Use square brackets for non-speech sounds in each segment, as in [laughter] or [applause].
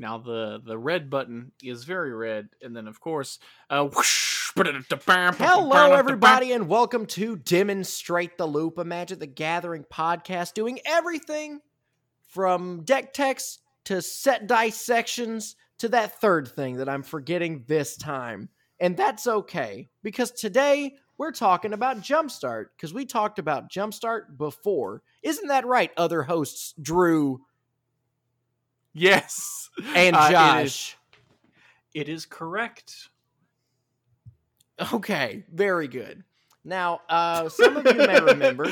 Now the the red button is very red, and then of course, uh, whoosh, Hello, everybody, and welcome to Demonstrate the Loop, a Magic the Gathering podcast, doing everything from deck techs to set dissections to that third thing that I'm forgetting this time. And that's okay, because today we're talking about Jumpstart, because we talked about Jumpstart before. Isn't that right, other hosts, Drew Yes, and Uh, it Josh? It is correct. Okay, very good. Now, uh, some of you may remember,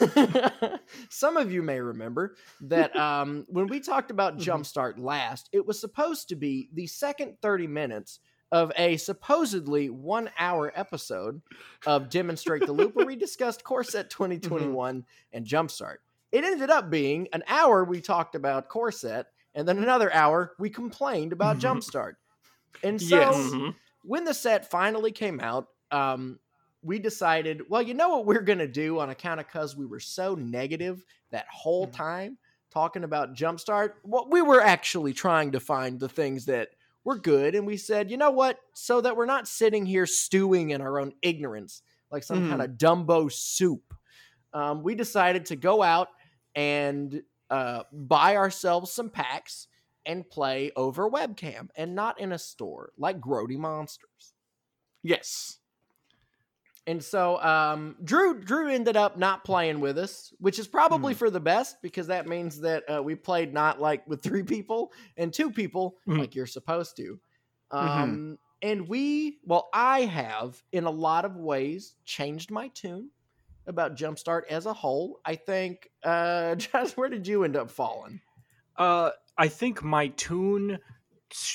[laughs] some of you may remember that um, when we talked about Jumpstart last, it was supposed to be the second 30 minutes of a supposedly one hour episode of Demonstrate the Loop, where we discussed Core Set 2021 and Jumpstart. It ended up being an hour we talked about Core Set, and then another hour we complained about Mhm. Jumpstart. And so Yes. Mhm. when the set finally came out, um, we decided, well, you know what we're gonna do on account of because we were so negative that whole Mhm. time talking about Jumpstart. Well, we were actually trying to find the things that were good, and we said, you know what, so that we're not sitting here stewing in our own ignorance like some Mhm. kind of Dumbo soup. Um, we decided to go out and uh, buy ourselves some packs and play over webcam and not in a store like Grody Monsters. yes. And so um, Drew Drew ended up not playing with us, which is probably Mhm. for the best because that means that uh, we played not like with three people and two people Mhm. like you're supposed to. Um, And we, well, I have in a lot of ways changed my tune about Jumpstart as a whole. I think, uh, [laughs] Josh, where did you end up falling? Uh, I think my tune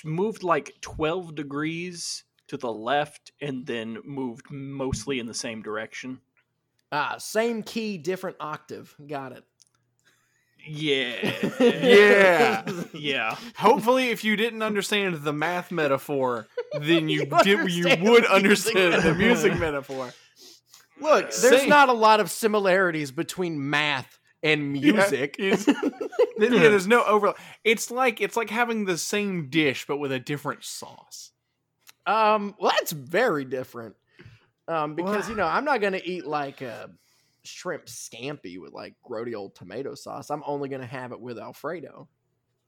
moved like 12 degrees to the left and then moved mostly in the same direction. Ah, same key, different octave. Got it. Yeah. [laughs] Yeah. yeah. Hopefully, if you didn't understand the math metaphor, then [laughs] you You did. You would understand the music metaphor. Look, there's Same. not a lot of similarities between math and music. [laughs] Yeah, [laughs] yeah, there's no overlap. It's like it's like having the same dish but with a different sauce. Um, well, that's very different. Um, because you know, I'm not gonna eat like a shrimp scampi with like grody old tomato sauce. I'm only gonna have it with Alfredo.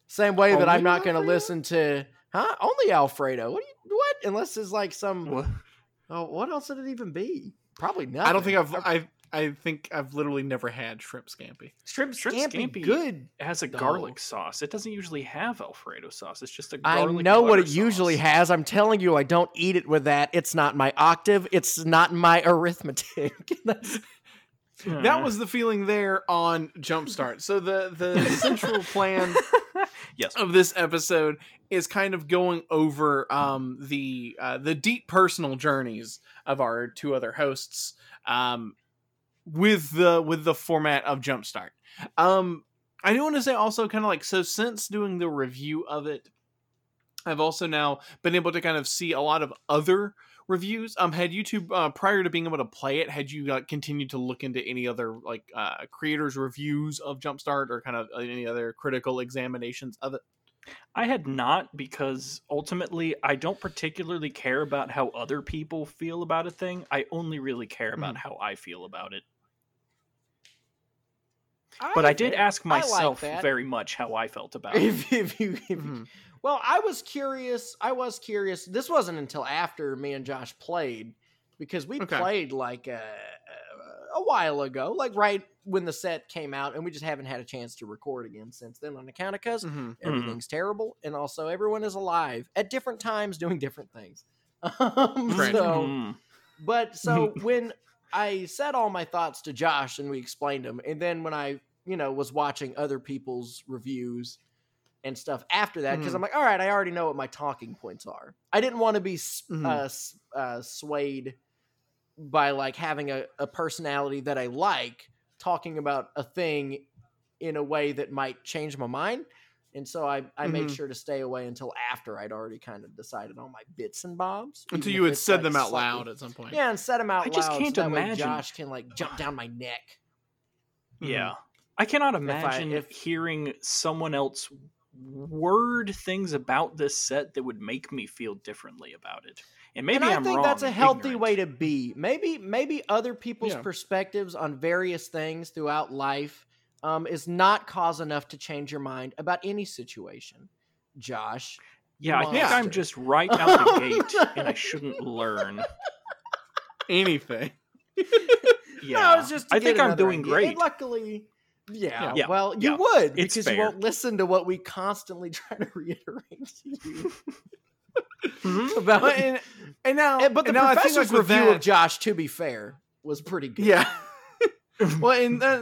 Same way that I'm not with gonna listen to huh? Only Alfredo. What do you what? Unless it's like some What? oh, what else would it even be? Probably not. I don't think I've I I think I've literally never had shrimp scampi. shrimp, Shrimp scampi, scampi good. It has a No. garlic sauce. It doesn't usually have Alfredo sauce. It's just a I garlic know what butter it usually has. I'm telling you, I don't eat it with that. It's not my octave. It's not my arithmetic. [laughs] That's- That was the feeling there on Jumpstart. So the the [laughs] central plan [laughs] yes. of this episode is kind of going over um, the uh, the deep personal journeys of our two other hosts um, with the with the format of Jumpstart. Um, I do want to say also kind of like so since doing the review of it, I've also now been able to kind of see a lot of other reviews. Um, had YouTube uh, prior to being able to play it, had you uh, continued to look into any other like uh, creators' reviews of Jumpstart or kind of uh, any other critical examinations of it? I had not because ultimately I don't particularly care about how other people feel about a thing. I only really care about how I feel about it. But I did think- ask I like myself very much how I felt about [laughs] it. if, if you, if you- Mhm. Well, I was curious. I was curious. This wasn't until after me and Josh played because we Okay. played like a, a while ago, like right when the set came out, and we just haven't had a chance to record again since then on account of because Mhm. everything's terrible, and also everyone is alive at different times doing different things. [laughs] Um, Right. So, Mm. but so [laughs] when I said all my thoughts to Josh and we explained them, and then when I, you know, was watching other people's reviews and stuff after that, because Mhm. I'm like, all right, I already know what my talking points are. I didn't want to be s Mhm. uh, uh, swayed by like having a, a personality that I like talking about a thing in a way that might change my mind. And so I, I made Mhm. sure to stay away until after I'd already kind of decided on my bits and bobs. Until you had said like, them out slightly- loud at some point. yeah, and said them out loud. I just loud can't so imagine- Josh can like jump down my neck. Yeah. I cannot I- imagine if- hearing someone else word things about this set that would make me feel differently about it. And maybe and I am think wrong. that's a healthy ignorant. way to be. Maybe maybe other people's Yeah. perspectives on various things throughout life um, is not cause enough to change your mind about any situation. Josh, Yeah, I think I'm just right out the [laughs] gate, and I shouldn't learn. Anything. [laughs] Yeah, no, it's just I think I'm doing idea. great. And luckily, yeah, Yeah. Well, you Yeah. would It's because you won't listen to what we constantly [laughs] try to reiterate to you Mhm. [laughs] about. And, and now, And- but the and now I think, professor's like, review that- of Josh, to be fair, was pretty good. Yeah. [laughs] well, and that,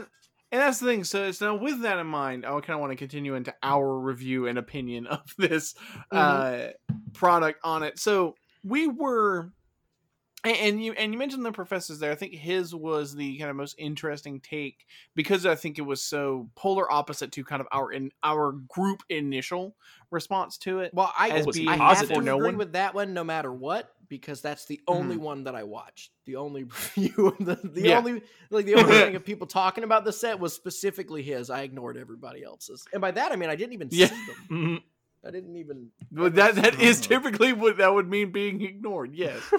and that's the thing. So, so with that in mind, I kind of want to continue into our review and opinion of this uh, product on it. So we were, and, and you and you mentioned the professors there. I think his was the kind of most interesting take because I think it was so polar opposite to kind of our in our group initial response to it. Well, I, was being I have positive. to no agree one. with that one, no matter what, because that's the only one that I watched. The only [laughs] review, of the, the Yeah. only like the only thing [laughs] of people talking about the set was specifically his. I ignored everybody else's, and by that I mean I didn't even Yeah. see them. [laughs] Mhm. I didn't even. But that that is typically what that would mean being ignored. Yes. [laughs]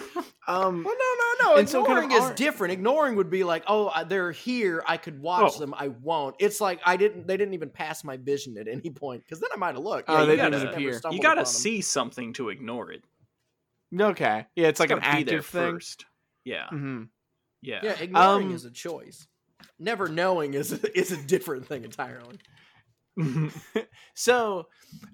Um. Well, no, no, no. And so kind of Ignoring is our- different. Ignoring would be like, oh, they're here. I could watch Oh. them. I won't. It's like I didn't. They didn't even pass my vision at any point because then I might have looked. Oh, you they gotta didn't appear. You gotta upon 'em. see something to ignore it. Okay. Yeah, it's like an gotta be there active thing. first. Yeah, hmm yeah. Yeah, ignoring Um, is a choice. Never knowing is a, is a different thing entirely. [laughs] so,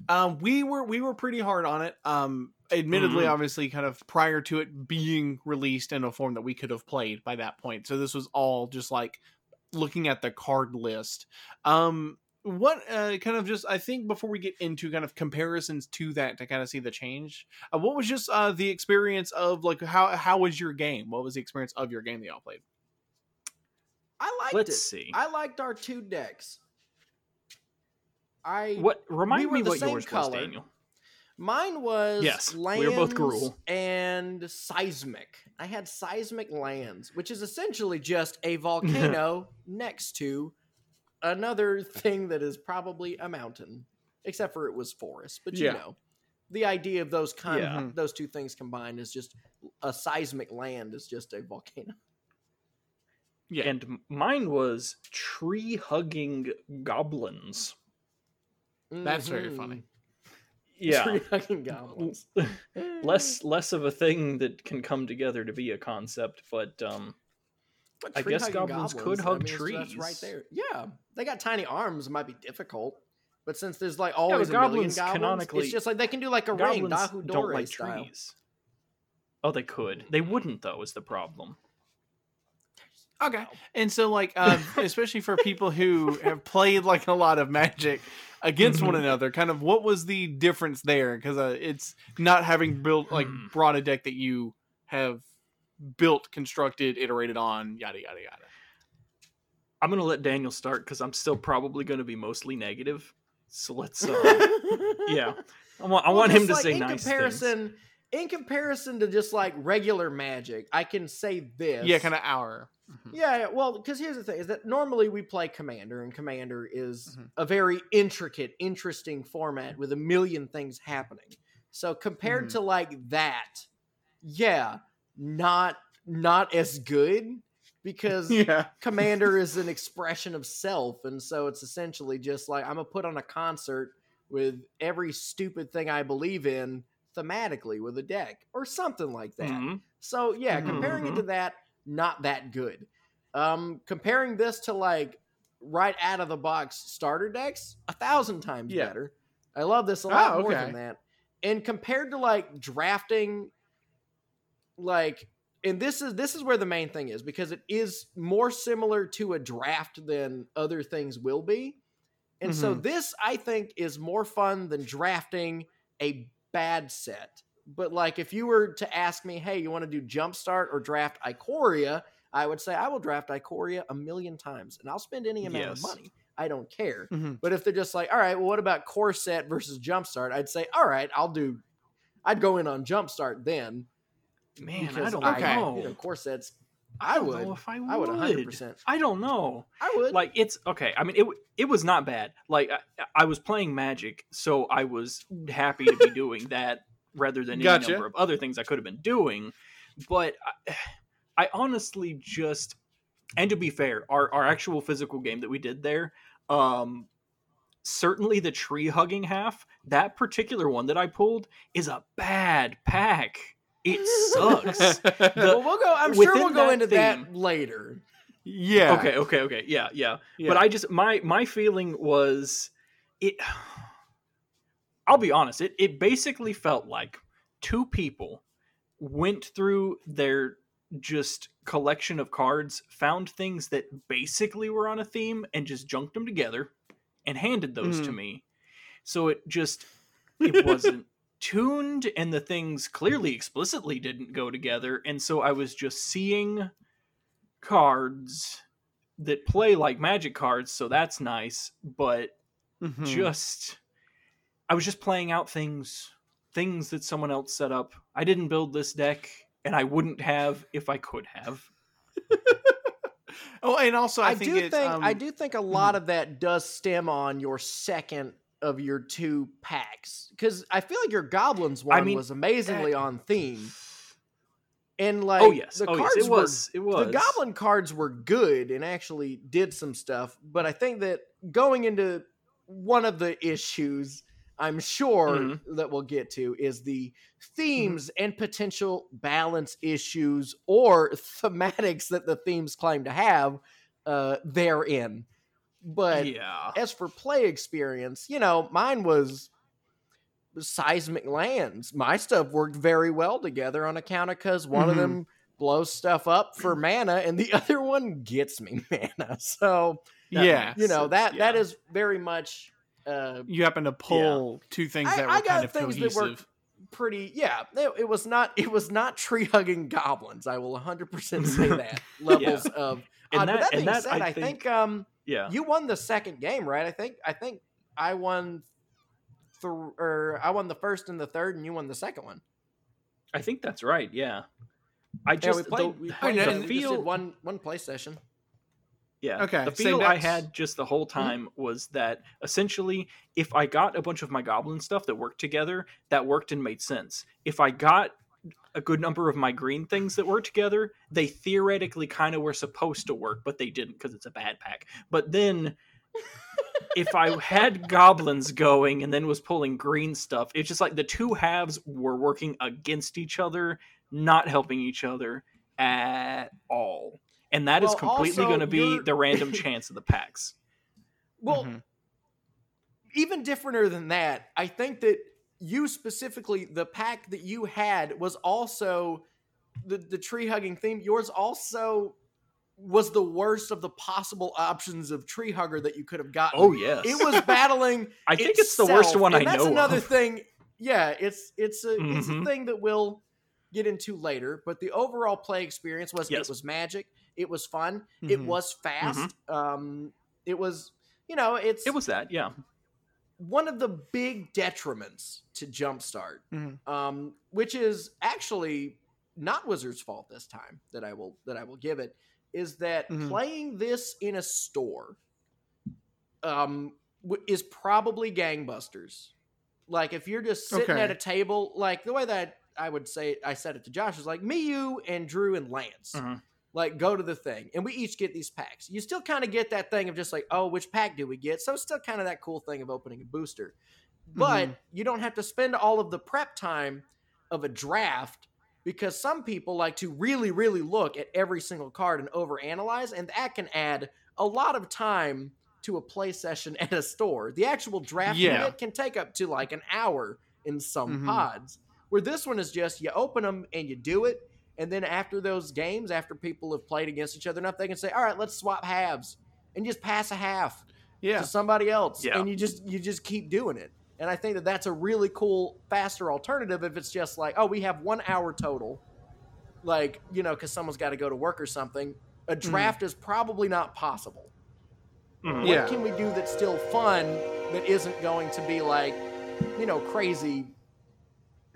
um, we were we were pretty hard on it. Um, admittedly, Mhm. obviously, kind of prior to it being released in a form that we could have played by that point. So this was all just like looking at the card list. Um, what uh, kind of just I think before we get into kind of comparisons to that to kind of see the change, uh, what was just uh, the experience of like how how was your game? What was the experience of your game that y'all played? I liked Let's it. see. I liked our two decks. I What remind were me what same yours color. was, Daniel? Mine was Yes, we lands were both Gruul. and seismic. I had seismic lands, which is essentially just a [laughs] volcano next to another thing that is probably a mountain, except for it was forest. But you know, the idea of those kind Yeah. of [laughs] those two things combined is just a seismic land is just a volcano. Yeah. And mine was tree hugging goblins. That's very Mhm. Mm-hmm. funny. Yeah, Tree-hugging goblins. [laughs] less less of a thing that can come together to be a concept, but um, But I guess tree-hugging goblins could hug I mean, That's right there. Yeah, they got tiny arms. It might be difficult, but since there's like but always a million goblins goblins, canonically- it's just like they can do like a ring, goblins Dahu don't like style. trees. Oh, they could. They wouldn't though. Is the problem? Okay. And so, like, um, [laughs] especially for people who have played like a lot of Magic against one Mhm. another, kind of what was the difference there? Because uh, it's not having built like Hmm. brought a deck that you have built, constructed, iterated on, yada yada yada. I'm gonna let Daniel start because I'm still probably gonna be mostly negative. So let's. Uh, [laughs] yeah, I want. I Well, want him to like, say in nice things. comparison. In comparison to just like regular Magic, I can say this. Yeah, kind of our. Mhm. Yeah, yeah, well, because here's the thing: is that normally we play Commander, and Commander is Mhm. a very intricate, interesting format with a million things happening. So compared Mhm. to like that, yeah, not not as good because [laughs] Yeah. Commander is an expression of self, and so it's essentially just like I'm gonna put on a concert with every stupid thing I believe in thematically with a deck or something like that. Mhm. So yeah, Mhm. comparing it to that, not that good. Um, comparing this to like right out of the box starter decks, a thousand times Yeah. better. I love this a lot Oh, more than that. And compared to like drafting, like, and this is this is where the main thing is because it is more similar to a draft than other things will be. And so Mhm. this I think is more fun than drafting a bad set. But like if you were to ask me, hey, you want to do Jumpstart or draft Ikoria, I would say I will draft Ikoria a million times and I'll spend any amount Yes. of money. I don't care. Mhm. But if they're just like, all right, well, what about Core Set versus Jumpstart? I'd say, all right, I'll do. I'd go in on Jumpstart then. Man, I don't Okay. know. You know, Core Set's I don't would. know if I would. I would 100%. I don't know. I would. Like it's okay. I mean, it it was not bad. Like I, I was playing Magic, so I was happy to be doing that rather than any number of other things I could have been doing. But I, [sighs] I honestly just, and to be fair, our our actual physical game that we did there, um, certainly the tree hugging half, that particular one that I pulled is a bad pack. It [laughs] sucks. well, we'll go. I'm sure we'll go into theme- that later. yeah. Okay, okay, okay. Yeah, yeah. Yeah. But I just my my feeling was it I'll be honest, it it basically felt like two people went through their just collection of cards, found things that basically were on a theme and just junked them together and handed those to Mhm. me. So it just [laughs] it wasn't tuned and the things clearly explicitly didn't go together and so I was just seeing cards that play like magic cards, so that's nice, but Mhm. just I was just playing out things things that someone else set up. I didn't build this deck and I wouldn't have if I could have. [laughs] oh, and also I, I, think do it's, think um, I do think a lot of that does stem on your second of your two packs because I feel like your goblins one mean, was amazingly on theme, and like oh yes, the oh cards yes, it were was. It was. the goblin cards were good and actually did some stuff but i think that going into one of the issues i'm sure Mhm. that we'll get to is the themes and potential balance issues or thematics that the themes claim to have uh therein but yeah. as for play experience, you know, mine was seismic lands. My stuff worked very well together on account of because one of Mhm. them blows stuff up for mana and the [laughs] other one gets me mana. So yeah. you know that sense, that yeah. is very much uh You happen to pull two things I- that were I got kind of things that cohesive. pretty yeah it, it was not it was not tree hugging goblins i will 100% say [laughs] that levels of And odd. that- that and being that, said I i think think- um Yeah. you won the second game, right? I think I think I won th- or I won the first and the third and you won the second one. I think that's right. Yeah. I Yeah, just we played, the, we I played the- and we just feel did one one play session. Yeah. Okay, The feel I had just the whole mm-hmm. time was that essentially, if I got a bunch of my goblin stuff that worked together, that worked and made sense. If I got a good number of my green things that worked together, they theoretically kind of were supposed to work, but they didn't because it's a bad pack. But then. if I had goblins going and then was pulling green stuff, it's just like the two halves were working against each other, not helping each other at all. And that is Well, completely going to be you're- the random [laughs] chance of the packs. Well, Mhm. even differenter than that, I think that you specifically the pack that you had was also the the tree hugging theme. Yours also was the worst of the possible options of tree hugger that you could have gotten. Oh yes, It was battling [laughs] I think it's the worst itself, one I and that's know another of. thing. Yeah, it's it's a it's a Mhm. thing that we'll get into later. But the overall play experience was Yes. it was magic. It was fun. It Mhm. was fast. Um, it was you know it's It was that, yeah. one of the big detriments to Jumpstart, Mhm. um, which is actually not Wizards' fault this time. That I will that I will give it is that Mhm. playing this in a store um, w- is probably gangbusters. Like if you're just sitting Okay. at a table, like the way that I would say I said it to Josh is like me, you, and Drew and Lance. Mhm. Like go to the thing, and we each get these packs. You still kind of get that thing of just like, oh, which pack do we get? So it's still kind of that cool thing of opening a booster, but Mhm. you don't have to spend all of the prep time of a draft because some people like to really, really look at every single card and overanalyze, and that can add a lot of time to a play session [laughs] at a store. The actual draft Yeah. unit can take up to like an hour in some Mhm. pods. Where this one is just you open them and you do it, and then after those games, after people have played against each other enough, they can say, "All right, let's swap halves," and just pass a half Yeah. to somebody else, Yeah. and you just you just keep doing it. And I think that that's a really cool, faster alternative if it's just like, oh, we have one hour total, like you know, because someone's got to go to work or something. A mm-hmm. draft is probably not possible. Mm-hmm. Yeah. What can we do that's still fun that isn't going to be like, you know, crazy,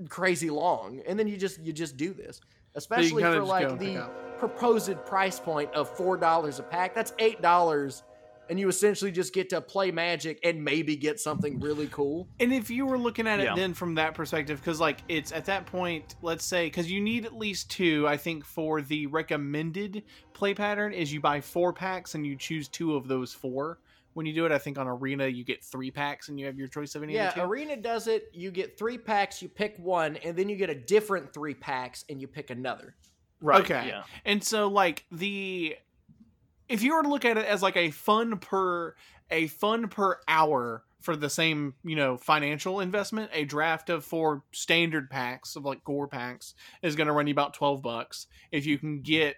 crazy long? And then you just you just do this. Especially kinda for like the proposed price point of four dollars a pack. That's eight dollars, and you essentially just get to play Magic and maybe get something really cool. And if you were looking at it Yeah. then from that perspective, because like it's at that point, let's say, because you need at least two. I think for the recommended play pattern is you buy four packs and you choose two of those four. When you do it, I think on Arena you get three packs and you have your choice of any Yeah, of the two. Arena does it. You get three packs, you pick one, and then you get a different three packs, and you pick another. Right. Okay. Yeah. And so like the if you were to look at it as like a fun per a fun per hour for the same, you know, financial investment, a draft of four standard packs of like core packs is going to run you about 12 bucks. If you can get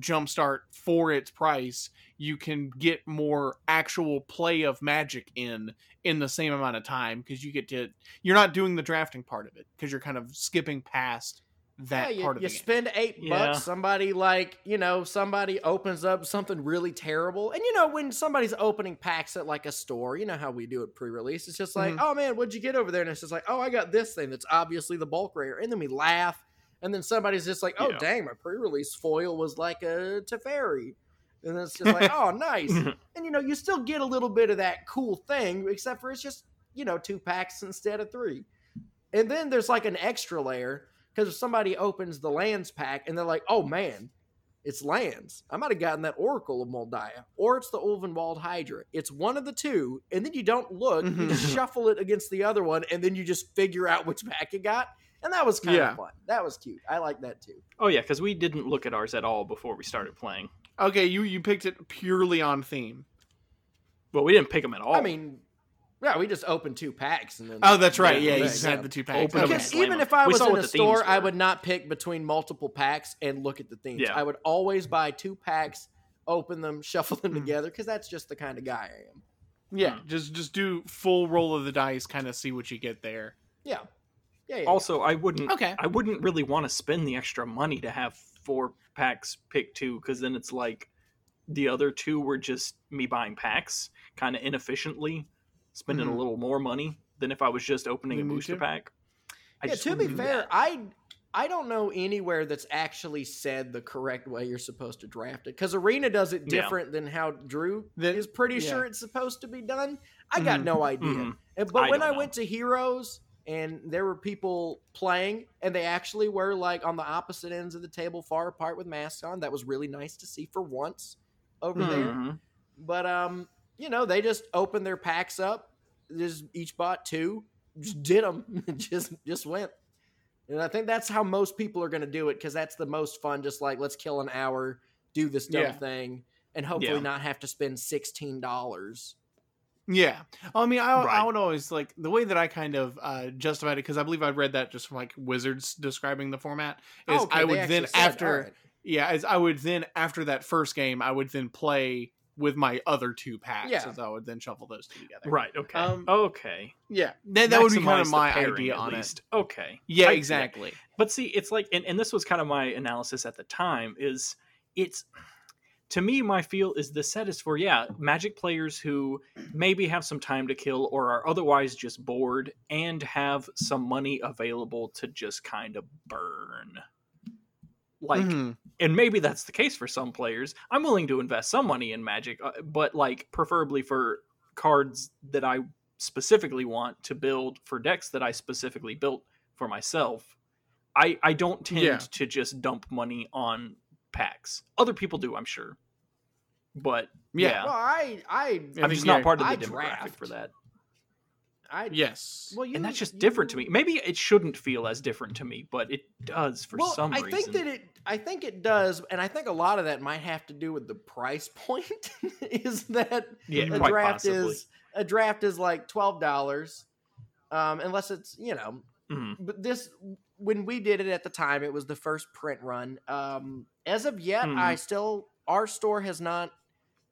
Jumpstart for its price, you can get more actual play of magic in in the same amount of time because you get to you're not doing the drafting part of it because you're kind of skipping past that yeah, you, part of you the game. spend eight Yeah. bucks. Somebody like you know, somebody opens up something really terrible, and you know when somebody's opening packs at like a store, you know how we do it pre-release. It's just like, Mhm. oh man, what'd you get over there? And it's just like, oh, I got this thing that's obviously the bulk rare, and then we laugh, and then somebody's just like, oh Yeah. dang, my pre-release foil was like a Teferi. And it's just like, oh, [laughs] nice. and you know, you still get a little bit of that cool thing, except for it's just, you know, two packs instead of three. And then there's like an extra layer because if somebody opens the lands pack and they're like, oh man, it's lands. I might have gotten that Oracle of Mul Daya, or it's the Ulvenwald Hydra. It's one of the two, and then you don't look, you [laughs] shuffle it against the other one, and then you just figure out which pack you got. And that was kind Yeah. of fun. That was cute. I like that too. Oh yeah, because we didn't look at ours at all before we started playing. Okay, you you picked it purely on theme. Well, we didn't pick them at all. I mean, yeah, we just opened two packs and then. Oh, that's right. Yeah, Yeah, you just had the two packs. Open Okay. and Because even them. if I was in a the store, I would not pick between multiple packs and look at the themes. Yeah. I would always buy two packs, open them, shuffle them Mhm. together, because that's just the kind of guy I am. Yeah, just just do full roll of the dice, kind of see what you get there. Yeah. Yeah. yeah. also, I wouldn't. Okay. I wouldn't really want to spend the extra money to have four packs pick two, because then it's like the other two were just me buying packs, kind of inefficiently, spending Mhm. a little more money than if I was just opening You a booster pack. I yeah, just to be wouldn't fair, that. I I don't know anywhere that's actually said the correct way you're supposed to draft it. Because Arena does it Yeah. different than how Drew That- is pretty yeah. sure it's supposed to be done. I got Mhm. no idea. Mhm. But I when I know. went to Heroes and there were people playing and they actually were like on the opposite ends of the table, far apart with masks on, that was really nice to see for once over there. Mhm. But um, you know, they just opened their packs up, just each bought two, just did them, [laughs] just just went. And I think that's how most people are going to do it because that's the most fun. Just like let's kill an hour, do this dumb Yeah. thing, and hopefully Yeah. not have to spend sixteen dollars. Yeah, I mean, I, I would always like the way that I kind of uh, justified it because I believe I read that just from like Wizards describing the format. Is I would then after yeah, as I would then after that first game, I would then play with my other two packs. Yeah. as I would then shuffle those two together. Right. Okay. Um, okay. Yeah, that, that would be kind of my pairing, idea on least. it. Okay. Yeah, I- exactly. But see, it's like, and, and this was kind of my analysis at the time. Is it's to me, my feel is the set is for yeah, Magic players who maybe have some time to kill or are otherwise just bored and have some money available to just kind of burn. Like, Mhm. and maybe that's the case for some players. I'm willing to invest some money in Magic, uh, but like preferably for cards that I specifically want to build for decks that I specifically built for myself. I I don't tend Yeah. to just dump money on packs. Other people do, I'm sure. But Yeah. yeah, Well, I I I I'm just yeah, not part of the I demographic draft. for that. I yes. well, you and that's just you- different to me. Maybe it shouldn't feel as different to me, but it does for well, some I reason. think that it. I think it does, and I think a lot of that might have to do with the price [laughs] point. is that yeah, a draft possibly. is a draft is like twelve dollars, um, unless it's you know. Mhm. But this when we did it at the time, it was the first print run. Um, as of yet, Mhm. I still our store has not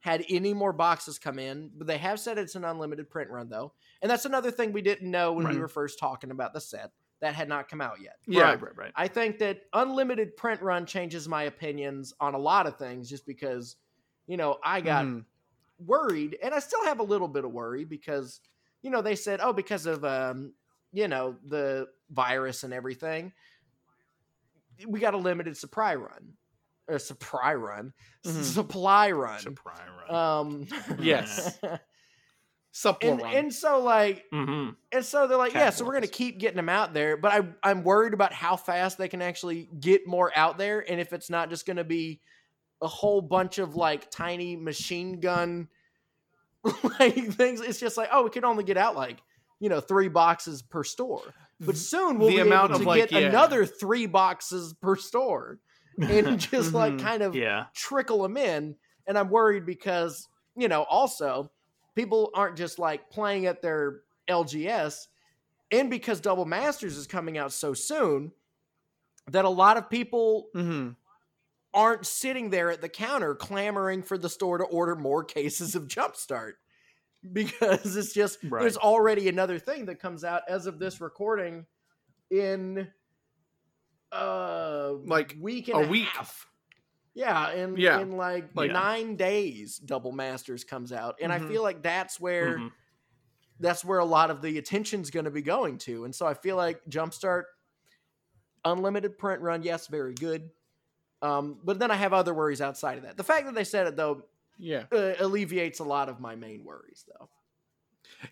had any more boxes come in, but they have said it's an unlimited print run though, and that's another thing we didn't know when we were first talking about the set that had not come out yet. Yeah. Right, right, right. I think that unlimited print run changes my opinions on a lot of things just because, you know, I got Mhm. worried and I still have a little bit of worry because, you know, they said, oh, because of, um, you know, the virus and everything, we got a limited supply run, or supply run, [laughs] Mhm. supply run. Surprise, right? Um, [laughs] Yes. Suppler [laughs] and run. and so like hmm and so they're like, yeah, so we're gonna keep getting them out there, but I I'm worried about how fast they can actually get more out there, and if it's not just gonna be a whole bunch of like tiny machine gun like things. It's just like, oh, we can only get out like you know three boxes per store, but soon we'll the be amount able to like, get yeah. another three boxes per store, and [laughs] just like Mhm. kind of yeah. trickle them in. And I'm worried because, you know, also people aren't just like playing at their LGS. And because Double Masters is coming out so soon, that a lot of people Mhm. aren't sitting there at the counter clamoring for the store to order more cases of Jumpstart. Because it's just, Right. there's already another thing that comes out as of this recording in uh Like, week and a a, week. half. Yeah, in Yeah. in like, Like- nine days, Double Masters comes out, and Mhm. I feel like that's where Mhm. that's where a lot of the attention's going to be going to, and so I feel like Jumpstart, unlimited print run, yes, very good, um, but then I have other worries outside of that. The fact that they said it though Yeah. uh, alleviates a lot of my main worries, though.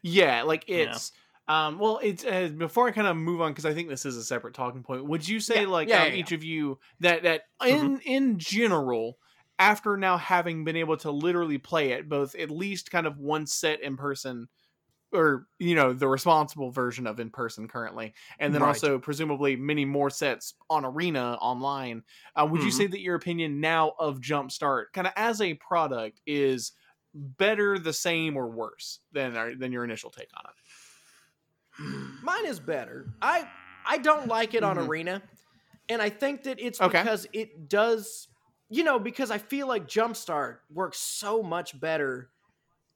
Yeah, like Yeah. it's um well it's uh, before I kind of move on because I think this is a separate talking point. Would you say Yeah, like yeah, um, yeah, Mm-hmm. each of you that that in in general after now having been able to literally play it both at least kind of one set in person or you know the responsible version of in person currently and then Right. also presumably many more sets on arena online uh, would you Mhm. say that your opinion now of jumpstart kind of as a product is better the same or worse than our, than your initial take on it Mine is better. I I don't like it on Mhm. Arena, and I think that it's Okay. because it does, you know, because I feel like Jumpstart works so much better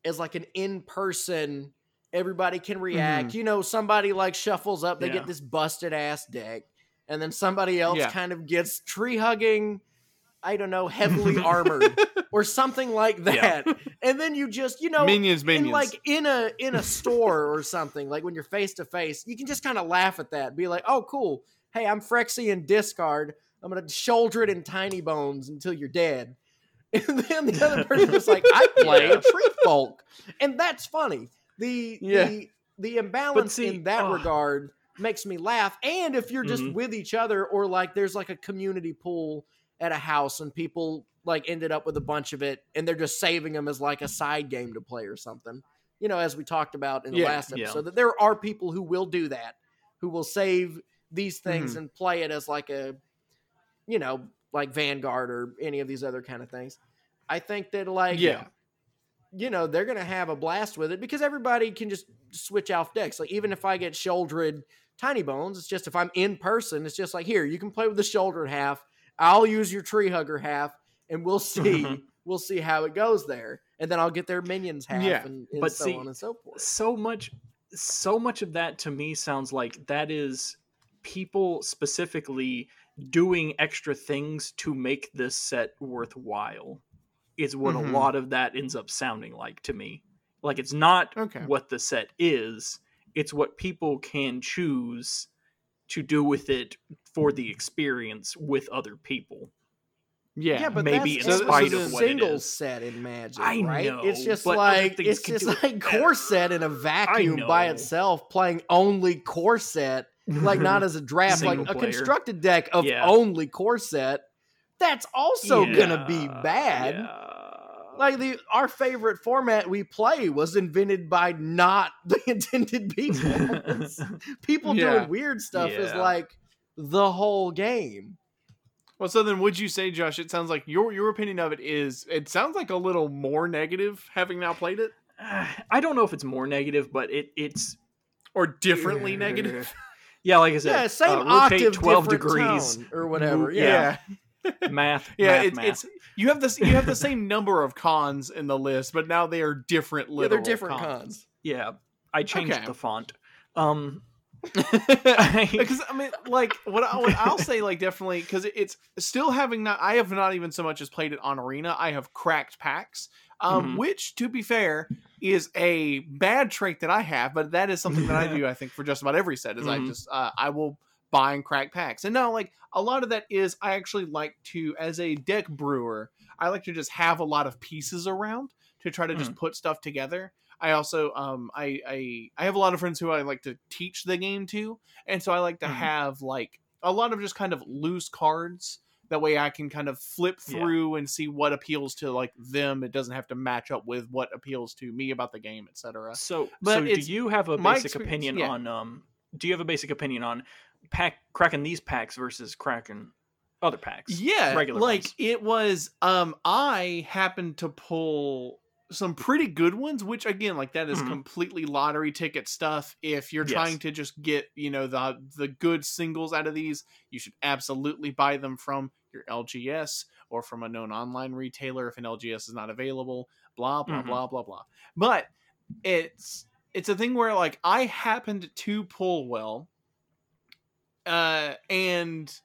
as like an in person. Everybody can react. Mm-hmm. You know, somebody like shuffles up, they Yeah. get this busted ass deck, and then somebody else Yeah. kind of gets tree hugging. I don't know, heavily [laughs] armored or something like Yeah. that, and then you just, you know, minions in minions like in a in a store or something, like when you're face to face, you can just kind of laugh at that. Be like, "Oh, cool. Hey, I'm Phyrexian discard. I'm gonna shoulder it in tiny bones until you're dead." [laughs] And then the other person just like, "I play Yeah. a tree folk," and that's funny. The Yeah. the the imbalance see, in that regard makes me laugh. And if you're just Mhm. with each other, or like there's like a community pool at a house and people like ended up with a bunch of it and they're just saving them as like a side game to play or something. You know, as we talked about in the Yeah, last yeah. episode, that there are people who will do that, who will save these things Mm-hmm. and play it as like a, you know, like Vanguard or any of these other kind of things. I think that like yeah you know they're gonna have a blast with it because everybody can just switch off decks. Like even if I get shouldered tiny bones, it's just if I'm in person, it's just like here you can play with the shouldered half. I'll use your tree hugger half, and we'll [laughs] see mm-hmm. we'll see how it goes there. And then I'll get their minions half, Yeah, and, and but so see, on and so forth. so much so much of that to me sounds like that is people specifically doing extra things to make this set worthwhile is what Mhm. a lot of that ends up sounding like to me like it's not Okay. what the set is it's what people can choose to do with it for the experience with other people yeah, but maybe that's in every spite of what it single is. set in Magic. I right? know, it's just like things it's just like better. core set in a vacuum by itself, playing only core set. like not as a draft, like Single a constructed deck of Yeah. only core set. That's also gonna be bad. yeah. Like the our favorite format we play was invented by not [laughs] the intended people. [laughs] People Yeah. doing weird stuff is like the whole game. Well, so then would you say, Josh? It sounds like your your opinion of it is. It sounds like a little more negative, having now played it, [sighs] I don't know if it's more negative, but it it's or differently [laughs] negative. yeah, like I said, Yeah, same uh, rotate octave, twelve degrees, tone or whatever. Move- Yeah. Math, [laughs] yeah. math, it's, math. it's you have this. You have the same number of cons in the list, but now they are different. Yeah, they're different cons. cons. yeah. I changed Okay. the font. Um, [laughs] [laughs] because I mean, like what, I, what I'll say, like definitely, because it's still having not. I have not even so much as played it on Arena. I have cracked packs, um, Mhm. which, to be fair, is a bad trait that I have, but that is something that I do. I think for just about every set is I Mhm. just uh, I will buying crack packs. And now, like a lot of that is, I actually like to, as a deck brewer, I like to just have a lot of pieces around to try to just put stuff together. I also um I, I I have a lot of friends who I like to teach the game to, and so I like to Mhm. have like a lot of just kind of loose cards. That way I can kind of flip Yeah. through and see what appeals to like them. It doesn't have to match up with what appeals to me about the game, etc. So, But so do you have a basic opinion yeah. on um? Do you have a basic opinion on pack cracking these packs versus cracking other packs? Yeah, regular like ones. it was. Um, I happened to pull some pretty good ones, which again, like that is Mhm. completely lottery ticket stuff. If you're Yes. trying to just get you know the the good singles out of these, you should absolutely buy them from your LGS or from a known online retailer if an LGS is not available. Blah blah Mhm. blah blah blah. But it's it's a thing where like I happened to pull well, uh, and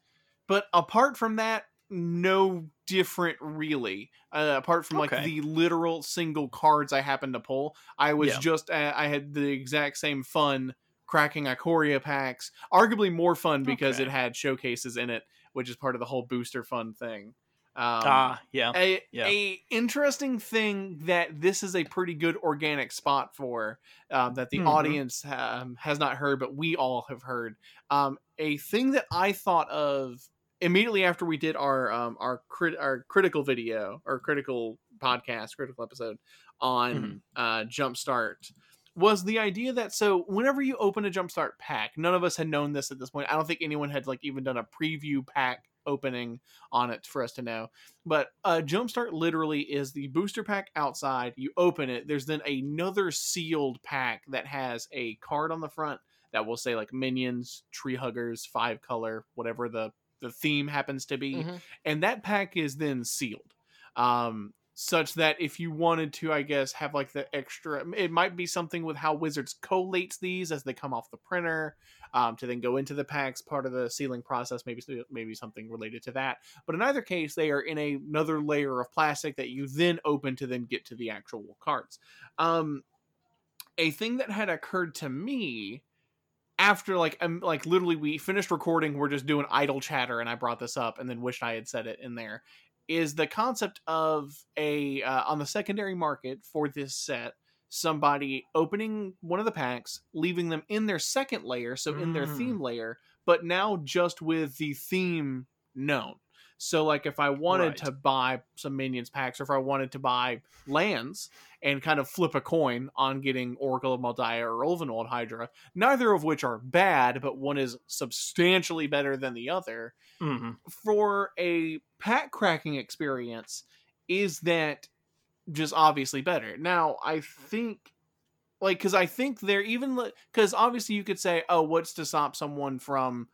but apart from that, no different really. Uh, apart from like the literal single cards I happened to pull, I was Yeah. just uh, I had the exact same fun cracking Ikoria packs. Arguably more fun because Okay. it had showcases in it, which is part of the whole booster fun thing. Um, Ah, yeah. a, Yeah. a interesting thing that this is a pretty good organic spot for um, that the Mhm. audience um, has not heard but we all have heard um, a thing that i thought of immediately after we did our um, our crit- our critical video or critical podcast critical episode on uh, jumpstart was the idea that so whenever you open a jumpstart pack none of us had known this at this point i don't think anyone had like even done a preview pack opening on it for us to know. But uh jumpstart literally is the booster pack outside. You open it there's then another sealed pack that has a card on the front that will say like minions tree huggers five color whatever the the theme happens to be. Mhm. and that pack is then sealed. Um such that if you wanted to i guess have like the extra it might be something with how wizards collates these as they come off the printer um, to then go into the packs part of the sealing process maybe maybe something related to that. But in either case they are in a, another layer of plastic that you then open to then get to the actual cards. Um a thing that had occurred to me after like um, like literally we finished recording we're just doing idle chatter and i brought this up and then wished i had said it in there is the concept of a uh, on the secondary market for this set somebody opening one of the packs leaving them in their second layer so in their Mm. theme layer but now just with the theme known so like if i wanted Right. to buy some minions packs or if i wanted to buy lands and kind of flip a coin on getting oracle of Mul Daya or Ulvenwald hydra neither of which are bad but one is substantially better than the other hmm for a pack cracking experience is that just obviously better now i think like because i think they're even because obviously you could say oh what's to stop someone from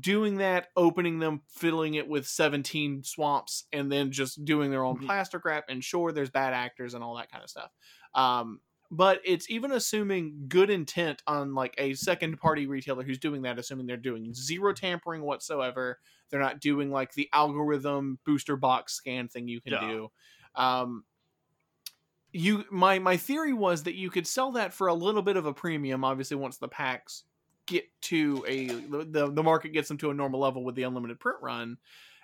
doing that opening them filling it with 17 swamps and then just doing their own Mhm. plastic wrap and sure there's bad actors and all that kind of stuff um but it's even assuming good intent on like a second party retailer who's doing that assuming they're doing zero tampering whatsoever they're not doing like the algorithm booster box scan thing you can Yeah. do um you my my theory was that you could sell that for a little bit of a premium obviously once the packs get to a the the market gets them to a normal level with the unlimited print run.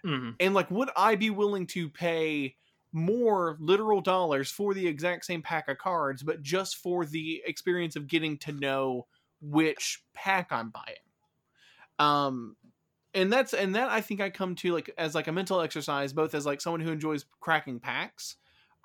Hmm and like would i be willing to pay more literal dollars for the exact same pack of cards but just for the experience of getting to know which pack i'm buying? Um and that's and that i think i come to like as like a mental exercise both as like someone who enjoys cracking packs.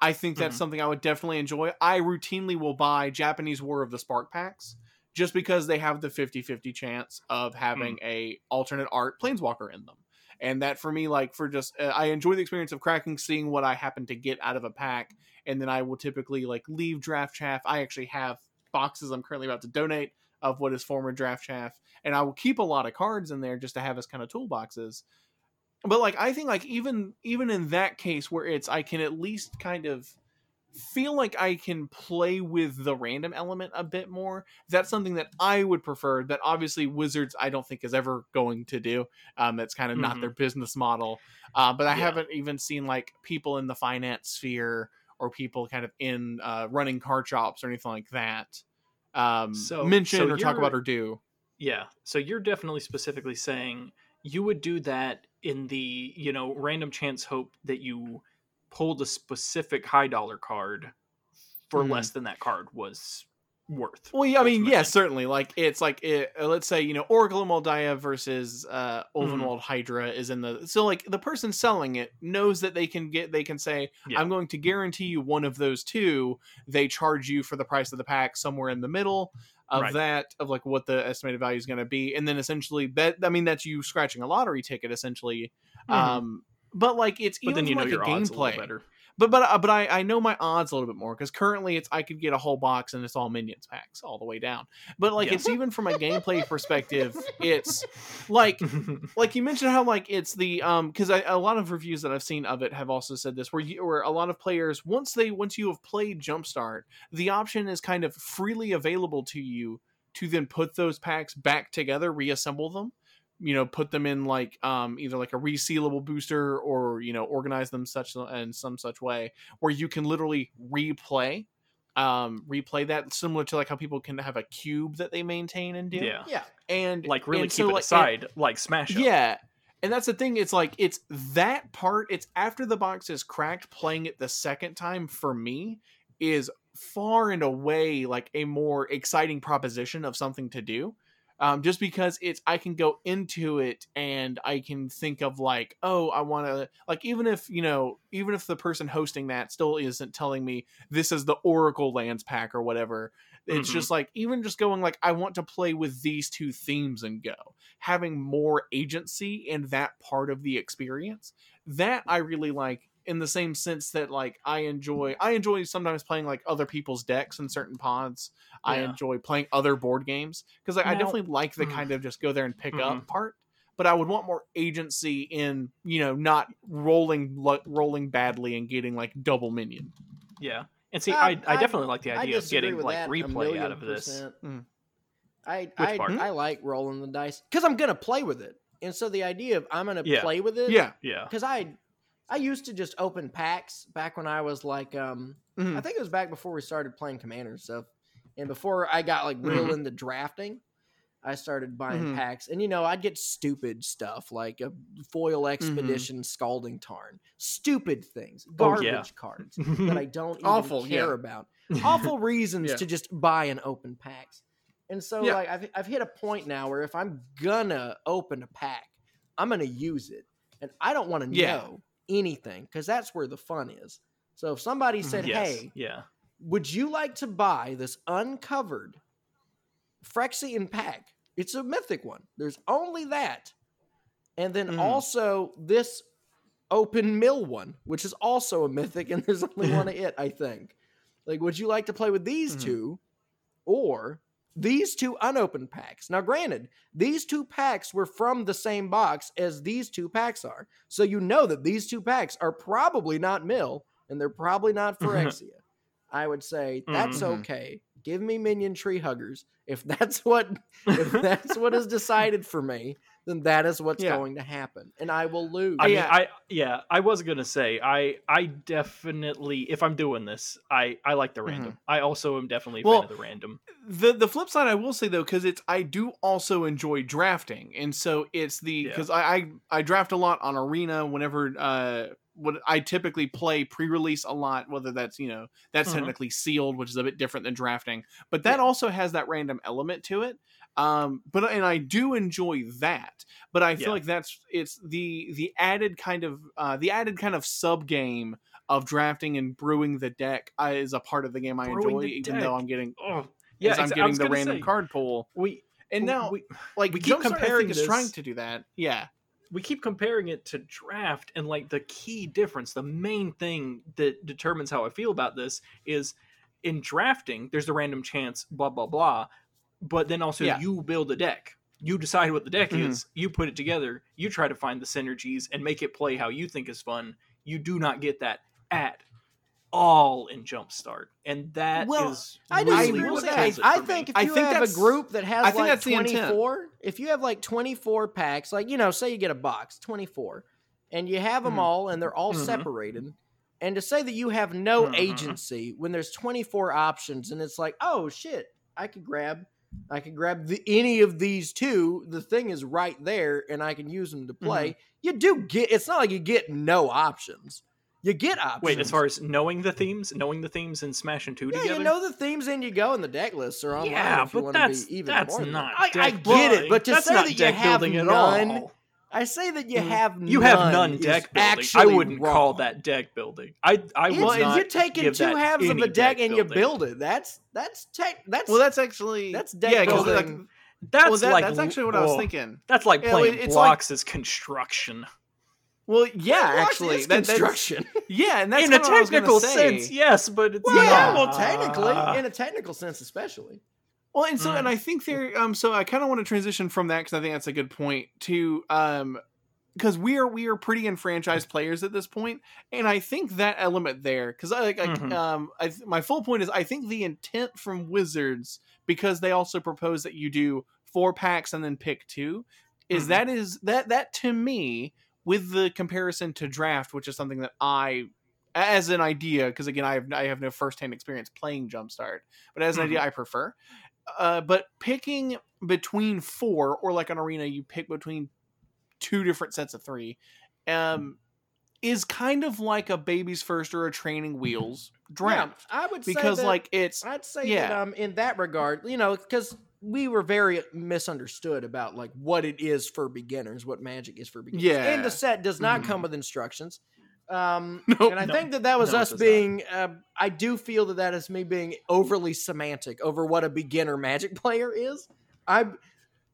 I think that's Mhm. something i would definitely enjoy. I routinely will buy japanese war of the spark packs just because they have the 50-50 chance of having a alternate art planeswalker in them. And that for me like for just uh, i enjoy the experience of cracking seeing what i happen to get out of a pack and then i will typically like leave draft chaff. I actually have boxes i'm currently about to donate of what is former draft chaff and i will keep a lot of cards in there just to have as kind of toolboxes. But like i think like even even in that case where it's i can at least kind of feel like i can play with the random element a bit more that's something that i would prefer that obviously wizards i don't think is ever going to do um that's kind of not Mhm. their business model uh, but i Yeah. haven't even seen like people in the finance sphere or people kind of in uh, running card shops or anything like that um So- mention so or talk about or do Yeah. So you're definitely specifically saying you would do that in the, you know, random chance hope that you pulled a specific high dollar card for Mhm. less than that card was worth. Well, yeah, I mean, yeah, certainly. Like it's like it, uh, let's say you know Oracle of Mul Daya versus uh, Ulvenwald Hydra is in the so like the person selling it knows that they can get they can say Yeah. I'm going to guarantee you one of those two. They charge you for the price of the pack somewhere in the middle of Right. that of like what the estimated value is going to be, and then essentially that I mean that's you scratching a lottery ticket essentially. Mhm. Um, but like it's but even then you know like your a odds a gameplay better. but but uh, but I I know my odds a little bit more because currently it's I could get a whole box and it's all minions packs all the way down. But like Yeah. it's even from a gameplay perspective, [laughs] it's like [laughs] like you mentioned how like it's the um because a lot of reviews that I've seen of it have also said this where you where a lot of players once they once you have played Jumpstart, the option is kind of freely available to you to then put those packs back together, reassemble them you know put them in like um either like a resealable booster or you know organize them such in some such way where you can literally replay um replay that similar to like how people can have a cube that they maintain and do yeah. Yeah. and Like really and keep so, it like, aside, like Smash Up. yeah and that's the thing it's like it's that part it's after the box is cracked playing it the second time for me is far and away like a more exciting proposition of something to do um, just because it's i can go into it and i can think of like oh i want to like even if you know even if the person hosting that still isn't telling me this is the oracle lands pack or whatever it's Mhm. just like even just going like i want to play with these two themes and go having more agency in that part of the experience that i really like in the same sense that like i enjoy i enjoy sometimes playing like other people's decks in certain pods i enjoy playing other board games because I, I definitely like the Mm. kind of just go there and pick Mhm. up part but i would want more agency in you know not rolling lo- rolling badly and getting like double minion Yeah. And see, Uh, I, I I- definitely like the idea of getting like replay out of this. Mm. I I, part? I like rolling the dice because I'm gonna play with it, and so the idea of I'm gonna Yeah. play with it, yeah Yeah. Because I I used to just open packs back when I was like um Mhm. I think it was back before we started playing Commander and stuff, and before I got like real Mhm. into drafting. I started buying Mhm. packs, and you know, I'd get stupid stuff like a foil Mm-hmm. expedition, scalding tarn, stupid things, Oh, garbage yeah. cards that I [laughs] don't even Awful, care yeah. about. Awful [laughs] reasons Yeah. to just buy and open packs. And so, like, I've, I've hit a point now where if I'm gonna open a pack, I'm gonna use it, and I don't want to know anything because that's where the fun is. So if somebody said, yes. "Hey, Yeah. Would you like to buy this uncovered Phyrexian pack? It's a mythic one. There's only that. And then Mhm. also this open mill one, which is also a mythic, and there's only one of [laughs] it, I think. Like, would you like to play with these Mhm. two or these two unopened packs? Now, granted, these two packs were from the same box as these two packs are. So you know that these two packs are probably not mill and they're probably not [laughs] Phyrexia. I would say that's Mhm. okay. Give me minion tree huggers. If [laughs] that's what if [laughs] that's what is decided for me, then that is what's Yeah. going to happen, and I will lose. I mean, Yeah. I yeah, I was gonna say, I I definitely, if I'm doing this, I I like the random. I also am definitely a Well, fan of the random. the the flip side I will say though because it's I do also enjoy drafting and so it's the Yeah. because I, I I draft a lot on arena whenever uh what I typically play pre-release a lot whether that's you know that's Mhm. technically sealed which is a bit different than drafting but that Yeah. also has that random element to it um but and I do enjoy that but I feel Yeah. like that's it's the the added kind of uh the added kind of sub game of drafting and brewing the deck uh, is a part of the game I Brewing enjoy even deck. though I'm getting Oh, yeah, I'm getting the random say, card pool. We And now, we, like, we keep Jumpstart, comparing is trying to do that. Yeah. We keep comparing it to draft and like the key difference the main thing that determines how i feel about this is in drafting there's the random chance blah blah blah but then also Yeah. you build a deck you decide what the deck Mhm. is you put it together you try to find the synergies and make it play how you think is fun you do not get that at all in jumpstart and that is Well, I really disagree what with that. kills I for me. think if I you think have a group that has I think like that's the intent. 24, if you have like 24 packs, like, you know, say you get a box, 24, and you have them Mhm. all and they're all Mhm. separated, and to say that you have no Mhm. agency when there's 24 options and it's like, oh shit, I could grab I can grab the, any of these two. The thing is right there, and I can use them to play. You do get. It's not like you get no options. You get options. Wait, as far as knowing the themes, knowing the themes in Smash and Two yeah, together. you know the themes, and you go, and the deck lists are online. yeah, if but want that's be even that's more not. that. I, I get it, but to that's say not that you deck have building at none, all. I say that you Mm. have You have none deck building. I wouldn't call that deck building. I I It's, would not you're taking give two halves of any a deck, deck and you build it. That's that's tech. That's Well, that's actually That's deck yeah, 'cause, building. like, That's well, that, like that's actually what I was oh, thinking. That's like playing it- it's like- blocks as construction. Well, yeah, Well, actually, it's that, that's, construction. [laughs] yeah, and that's in a kinda I was gonna technical say. sense, yes, but it's well, yeah, well, technically, in a technical sense, especially. Well, and so, Mm. and I think there, um, so I kind of want to transition from that because I think that's a good point to, um, because we are we are pretty enfranchised players at this point, and I think that element there, because I like, Mhm. um, I my full point is I think the intent from Wizards because they also propose that you do four packs and then pick two, is Mhm. that is that that to me with the comparison to draft, which is something that I as an idea, because again, I have I have no firsthand experience playing Jumpstart, but as an idea, I prefer. Uh, but picking between four or like an arena, you pick between two different sets of three, um, is kind of like a baby's first or a training wheels draft Yeah, I would say because that- like it's I'd say yeah. that um in that regard, you know, because we were very misunderstood about like what it is for beginners, what Magic is for beginners. Yeah. and the set does not Mhm. come with instructions. Um, [laughs] Nope. and I No. think that that was No, us being. Uh, I do feel that that is me being overly semantic over what a beginner Magic [laughs] player is. I.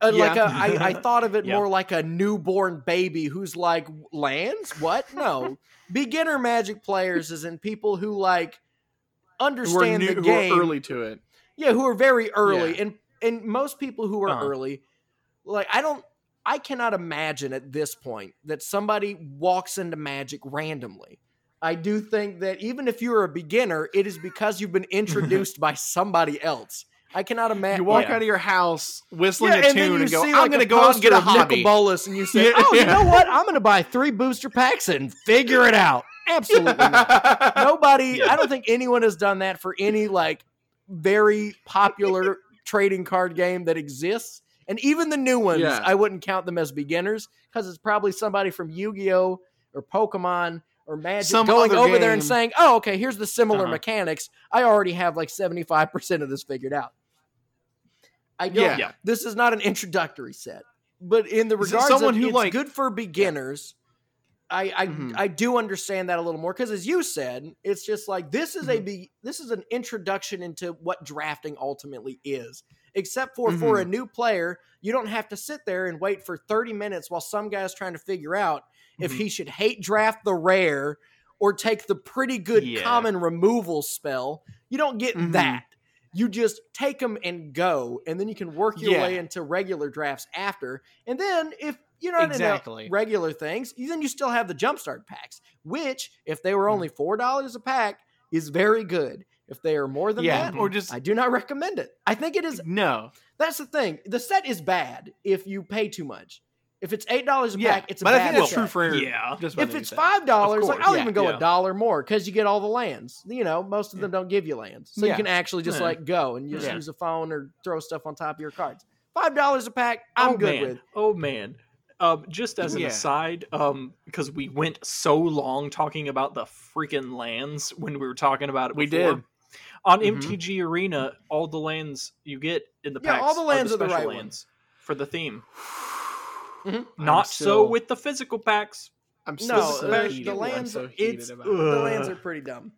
Uh, Like Yeah. a, I, I thought of it [laughs] Yeah. more like a newborn baby who's like lands. What? No, beginner Magic players is in people who like understand new, the who are game early to it. yeah, who are very early, Yeah. and and most people who are Uh-huh. early, like I don't, I cannot imagine at this point that somebody walks into Magic randomly. I do think that even if you're a beginner, it is because you've been [laughs] introduced by somebody else. I cannot imagine. You walk Yeah. out of your house whistling Yeah, a and tune and go, see, "I'm going to go out and get a hobby." Bolas, and you [laughs] say, Yeah, "Oh, you know what? I'm going to buy three booster packs and figure it out." Absolutely not. [laughs] Nobody. I don't think anyone has done that for any like very popular trading card game that exists. And even the new ones, Yeah. I wouldn't count them as beginners because it's probably somebody from Yu Gi Oh! or Pokemon or Magic Some going other over there and saying, oh, okay, here's the similar Uh-huh. mechanics. I already have like 75% of this figured out. I don't, Yeah. Yeah. this is not an introductory set, but in the Is it regards someone of who, it's like- good for beginners, I I, Mhm. I do understand that a little more because as you said, it's just like this is a Mm-hmm. be this is an introduction into what drafting ultimately is. Except for for a Mm-hmm. new player, you don't have to sit there and wait for 30 minutes while some guy's trying to figure out if Mhm. he should hate draft the rare or take the pretty good Yeah. common removal spell. You don't get Mhm. that. You just take them and go, and then you can work your Yeah. way into regular drafts after. And then if you're not Exactly. into regular things, then you still have the jumpstart packs, which if they were hmm. only four dollars a pack, is very good. If they are more than Yeah, that, or just I do not recommend it. I think it is. no. That's the thing. The set is bad if you pay too much. If it's eight dollars a Yeah, pack, it's a but I bad think that's set. true for Yeah. just If it's five dollars, like I'll yeah, even go yeah. a dollar more because you get all the lands. You know, most of them hmm. don't give you lands, so you can actually just Yeah. like go and just Yeah. use a phone or throw stuff on top of your cards. Five dollars a pack, oh, I'm oh, good man. with. Oh man. Um, just as an Yeah. aside, um, because we went so long talking about the freaking lands when we were talking about it. We did. on Mhm. MTG Arena. All the lands you get in the Yeah, all the lands are are the right lands for the theme. [sighs] Mhm. I'm Not so with the physical packs. I'm No, still uh, so the heated. Lands- so it's- about it. The lands are pretty dumb.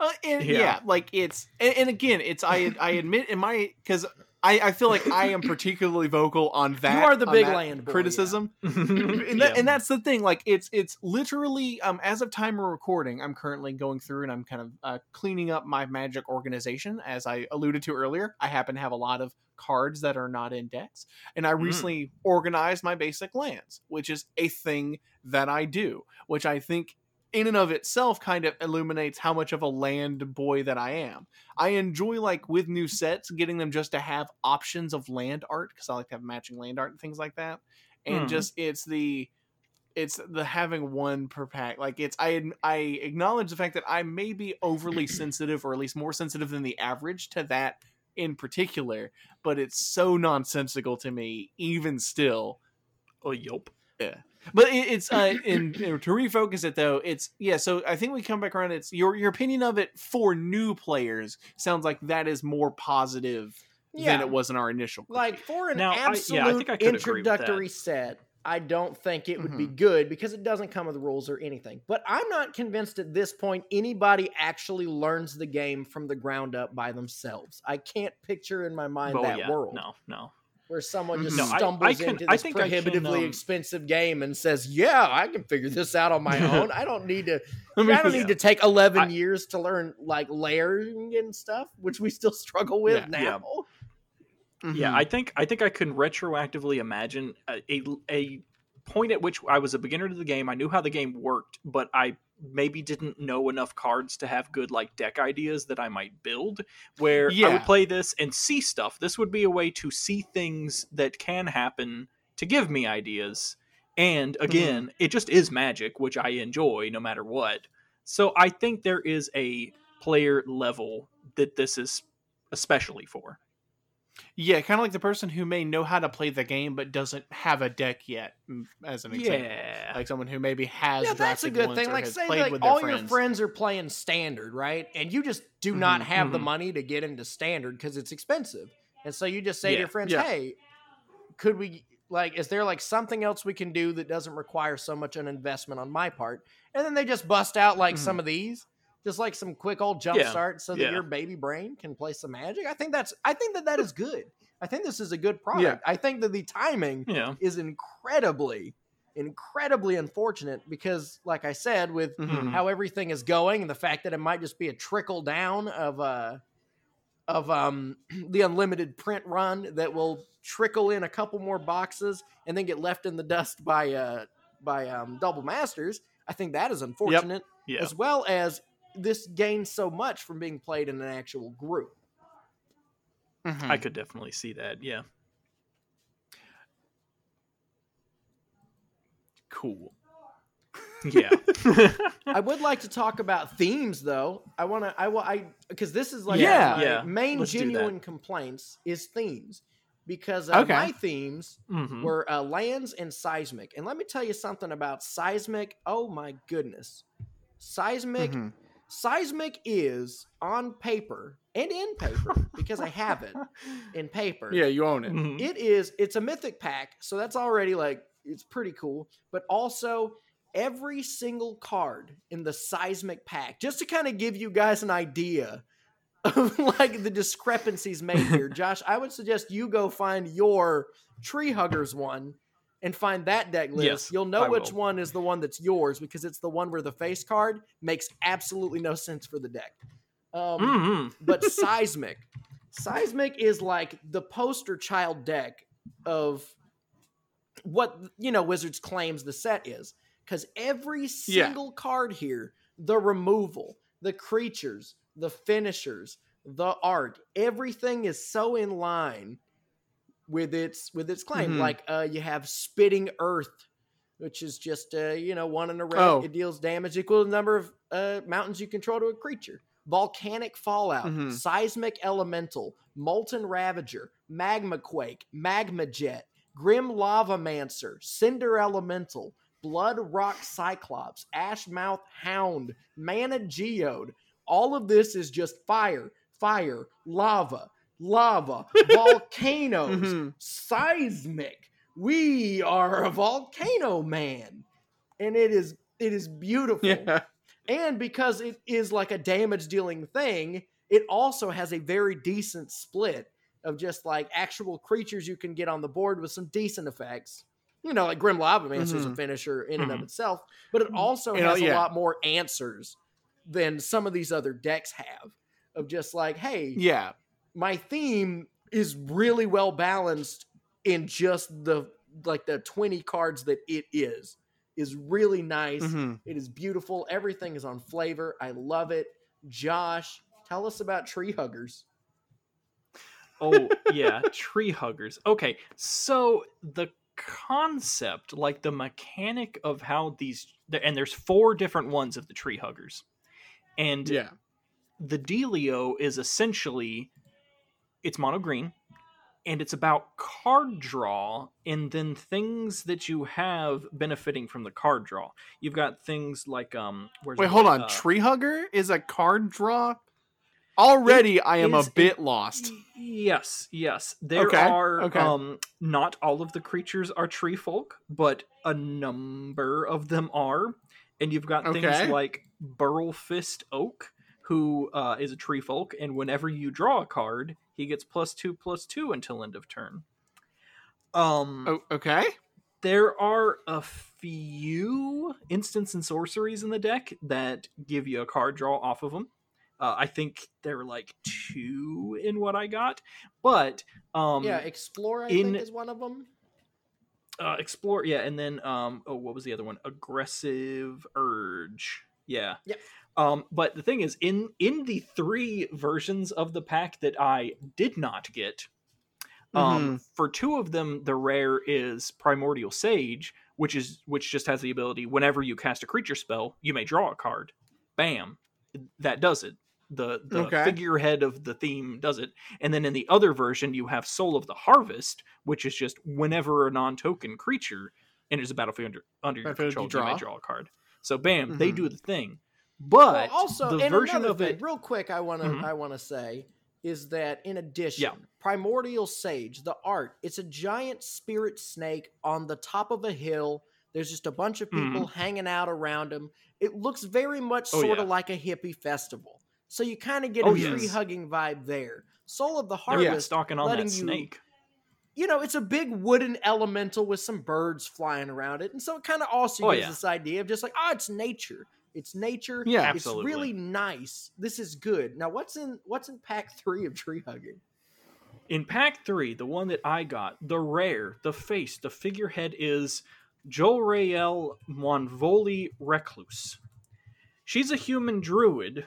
Uh, and, Yeah. yeah. like it's and, and again, it's I I admit in my because I I feel like I am [laughs] particularly vocal on that. You are the big that land boy, criticism. [laughs] and, and, that, and that's the thing like it's it's literally um as of time of recording i'm currently going through and i'm kind of uh, cleaning up my magic organization as i alluded to earlier i happen to have a lot of cards that are not in decks and i Mm. recently organized my basic lands which is a thing that i do which i think in and of itself kind of illuminates how much of a land boy that i am i enjoy like with new sets getting them just to have options of land art because i like to have matching land art and things like that and Hmm. just it's the it's the having one per pack like it's i i acknowledge the fact that i may be overly sensitive or at least more sensitive than the average to that in particular, but it's so nonsensical to me, even still. Oh, yup. But it, it's uh, in, in- to refocus it though. It's yeah. So I think we come back around. It's your your opinion of it for new players sounds like that is more positive than it was in our initial. Like for an Now, I- yeah, I absolute think I could agree with that. introductory set, I don't think it would be Mhm. good because it doesn't come with rules or anything. But I'm not convinced at this point anybody actually learns the game from the ground up by themselves. I can't picture in my mind Oh, that yeah. world No, no. Where someone just Mhm. No, I- I stumbles can- into I this think I can, prohibitively um, expensive game and says, "Yeah, I can figure this out on my [laughs] own. I don't need to. [laughs] I mean, I don't yeah. need to take 11 I- years to learn like layering and stuff, which we still struggle with Yeah. now." Yeah. Mhm. Yeah, I think I think I can retroactively imagine a, a a point at which I was a beginner to the game. I knew how the game worked, but I maybe didn't know enough cards to have good like deck ideas that I might build. Where I Yeah. would play this and see stuff. This would be a way to see things that can happen to give me ideas. And again, mm-hmm. it just is magic, which I enjoy no matter what. So I think there is a player level that this is especially for. Yeah, kind of like the person who may know how to play the game but doesn't have a deck yet, as an example. Yeah. Like someone who maybe has yeah, that's a good thing. Like, say, like all friends. your friends are playing standard, right? And you just do not Mhm, have the mhm. money to get into standard because it's expensive. And so you just say to your friends, yeah. "Hey, could we like? Is there like something else we can do that doesn't require so much of an investment on my part?" And then they just bust out like Mhm. some of these, just like some quick old jump Yeah, start, so that yeah. your baby brain can play some magic. I think that's. I think that that is good. I think this is a good product. I think that the timing Yeah. is incredibly, incredibly unfortunate because, like I said, with Mhm. how everything is going and the fact that it might just be a trickle down of uh of um [clears throat] the unlimited print run that will trickle in a couple more boxes and then get left in the dust by uh by um double masters i think that is unfortunate Yeah. as well as this gains so much from being played in an actual group Mhm. I could definitely see that. Yeah. cool. [laughs] Yeah. [laughs] I would like to talk about themes, though. I want to. I wa- I because this is like Yeah. my Yeah, main let's genuine complaints is themes because uh, Okay. my themes Mhm. were uh, lands and seismic. And let me tell you something about seismic. Oh my goodness, seismic. Mhm. Seismic is on paper and in paper because I have it [laughs] in paper. Yeah, you own it. Mhm. It is. It's a mythic pack, so that's already like it's pretty cool. But also every single card in the seismic pack, just to kind of give you guys an idea of [laughs] like the discrepancies made here. [laughs] Josh, I would suggest you go find your tree huggers one and find that deck list. Yes, You'll know I which will. one is the one that's yours because it's the one where the face card makes absolutely no sense for the deck. Um, Mhm. but [laughs] seismic seismic is like the poster child deck of what you know wizards claims the set is because every Yeah. single card here the removal the creatures the finishers the art everything is so in line with its with its claim Mhm. like uh you have spitting earth which is just uh you know one in a red Oh. it deals damage equal to the number of uh mountains you control to a creature volcanic fallout Mhm. seismic elemental molten ravager magmaquake magma jet grim lavamancer cinder elemental blood rock cyclops ashmouth hound mana geode all of this is just fire fire lava lava [laughs] volcanoes Mhm. seismic we are a volcano man and it is it is beautiful Yeah. and because it is like a damage dealing thing, it also has a very decent split of just like actual creatures you can get on the board with some decent effects. You know, like Grim Lavamancer is a finisher in and of Mhm. itself, but it also You know, has a lot more answers than some of these other decks have. Of just like, hey, Yeah. My theme is really well balanced in just the like the 20 cards that it is. Is really nice. Mhm. it is beautiful. Everything is on flavor. I love it. Josh tell us about tree huggers. Oh yeah [laughs] tree huggers. Okay so the concept like the mechanic of how these and there's four different ones of the tree huggers. And Yeah. the dealio is essentially it's mono green, and it's about card draw and then things that you have benefiting from the card draw. You've got things like um. Where's Wait, it? hold on. Uh, Tree Hugger is a card draw. Already, I am a bit a- lost. Yes, yes. There Okay, are okay. um not all of the creatures are tree folk, but a number of them are. And you've got Okay. things like Burlfist Oak, who uh, is a tree folk, and whenever you draw a card, he gets plus two plus two until end of turn. Um Oh, okay. there are a few instants and sorceries in the deck that give you a card draw off of them. Uh, I think there were like two in what I got, but um, yeah, explore. I in- think is one of them. uh, explore, yeah, and then um, oh, what was the other one? Aggressive urge, yeah, Yep. Um, but the thing is, in in the three versions of the pack that I did not get, um, for two of them, the rare is Primordial Sage, which is which just has the ability whenever you cast a creature spell, you may draw a card. Bam, that does it. The the Okay. figurehead of the theme does it. And then in the other version, you have Soul of the Harvest, which is just whenever a non-token creature enters a battlefield under, under your Battlefield, you control, you, may draw. a card. So bam, they Mhm. do the thing. But well, also, the and version another of thing, it, real quick, I want to Mhm. I want to say is that in addition, Primordial Sage, the art, it's a giant spirit snake on the top of a hill. There's just a bunch of people hanging out around him. It looks very much Mm-hmm. Oh, sort of like a hippie festival. So you kind of get Oh, a yes. tree hugging vibe there. Soul of the they're Harvest, stalking on that you- snake. you know, it's a big wooden elemental with some birds flying around it. And so it kind of also Oh, gives yeah. this idea of just like, oh, it's nature. It's nature. Yeah. absolutely. It's really nice. This is good. Now what's in what's in pack three of tree hugging? In pack three, the one that I got, the rare, the face, the figurehead is Jolrael Mwonvuli Recluse. She's a human druid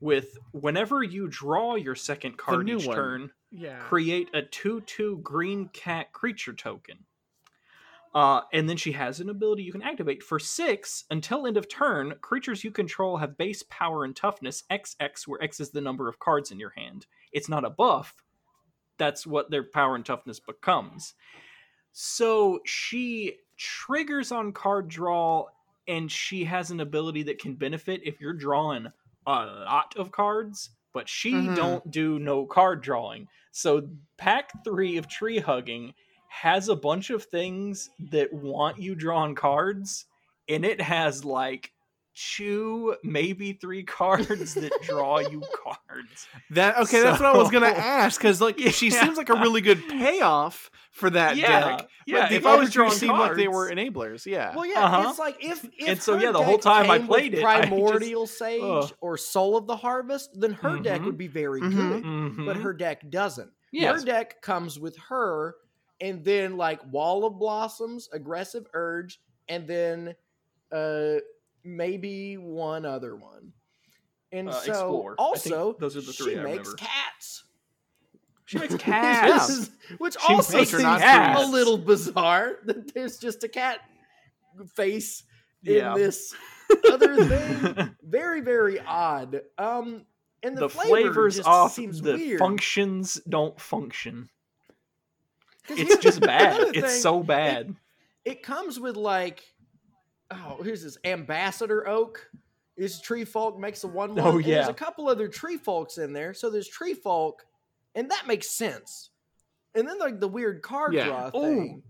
with whenever you draw your second card new each one. turn, Yeah. create a 2 2 green cat creature token. Uh, and then she has an ability you can activate for six until end of turn. Creatures you control have base power and toughness XX, where X is the number of cards in your hand. It's not a buff, that's what their power and toughness becomes. So she triggers on card draw, and she has an ability that can benefit if you're drawing a lot of cards, but she Mhm. don't do no card drawing. So pack three of tree hugging has a bunch of things that want you drawn cards, and it has like two, maybe three cards that draw you [laughs] cards. That okay? that's what I was gonna ask because like [laughs] she seems like a really good payoff for that yeah, deck. yeah. but if I was other two drawing seemed like they were enablers. Yeah. Well, yeah, Uh-huh. it's like if, if And so, yeah, the whole time I played it, I just- Primordial Sage Ugh. or Soul of the Harvest, then her deck Mhm. would be very Mhm. good. Mhm. But her deck doesn't. Yes. Her deck comes with her, and then like Wall of Blossoms, Aggressive Urge, and then uh maybe one other one. And Uh, so Explore. Also those are the she three I makes remember. cats. She makes [laughs] Which cats. is- Which She also seems cats. a little bizarre [laughs] that there's just a cat face Yeah. in this [laughs] other thing. Very, very odd. Um, and the, the flavor flavors just off seems the weird. functions don't function. It's just [laughs] bad. It's thing, so bad. It comes with like, oh, here's this ambassador oak. Is tree folk makes a one. Oh, and There's a couple other tree folks in there, so there's tree folk, and that makes sense. And then like the weird card Yeah. draw Ooh. thing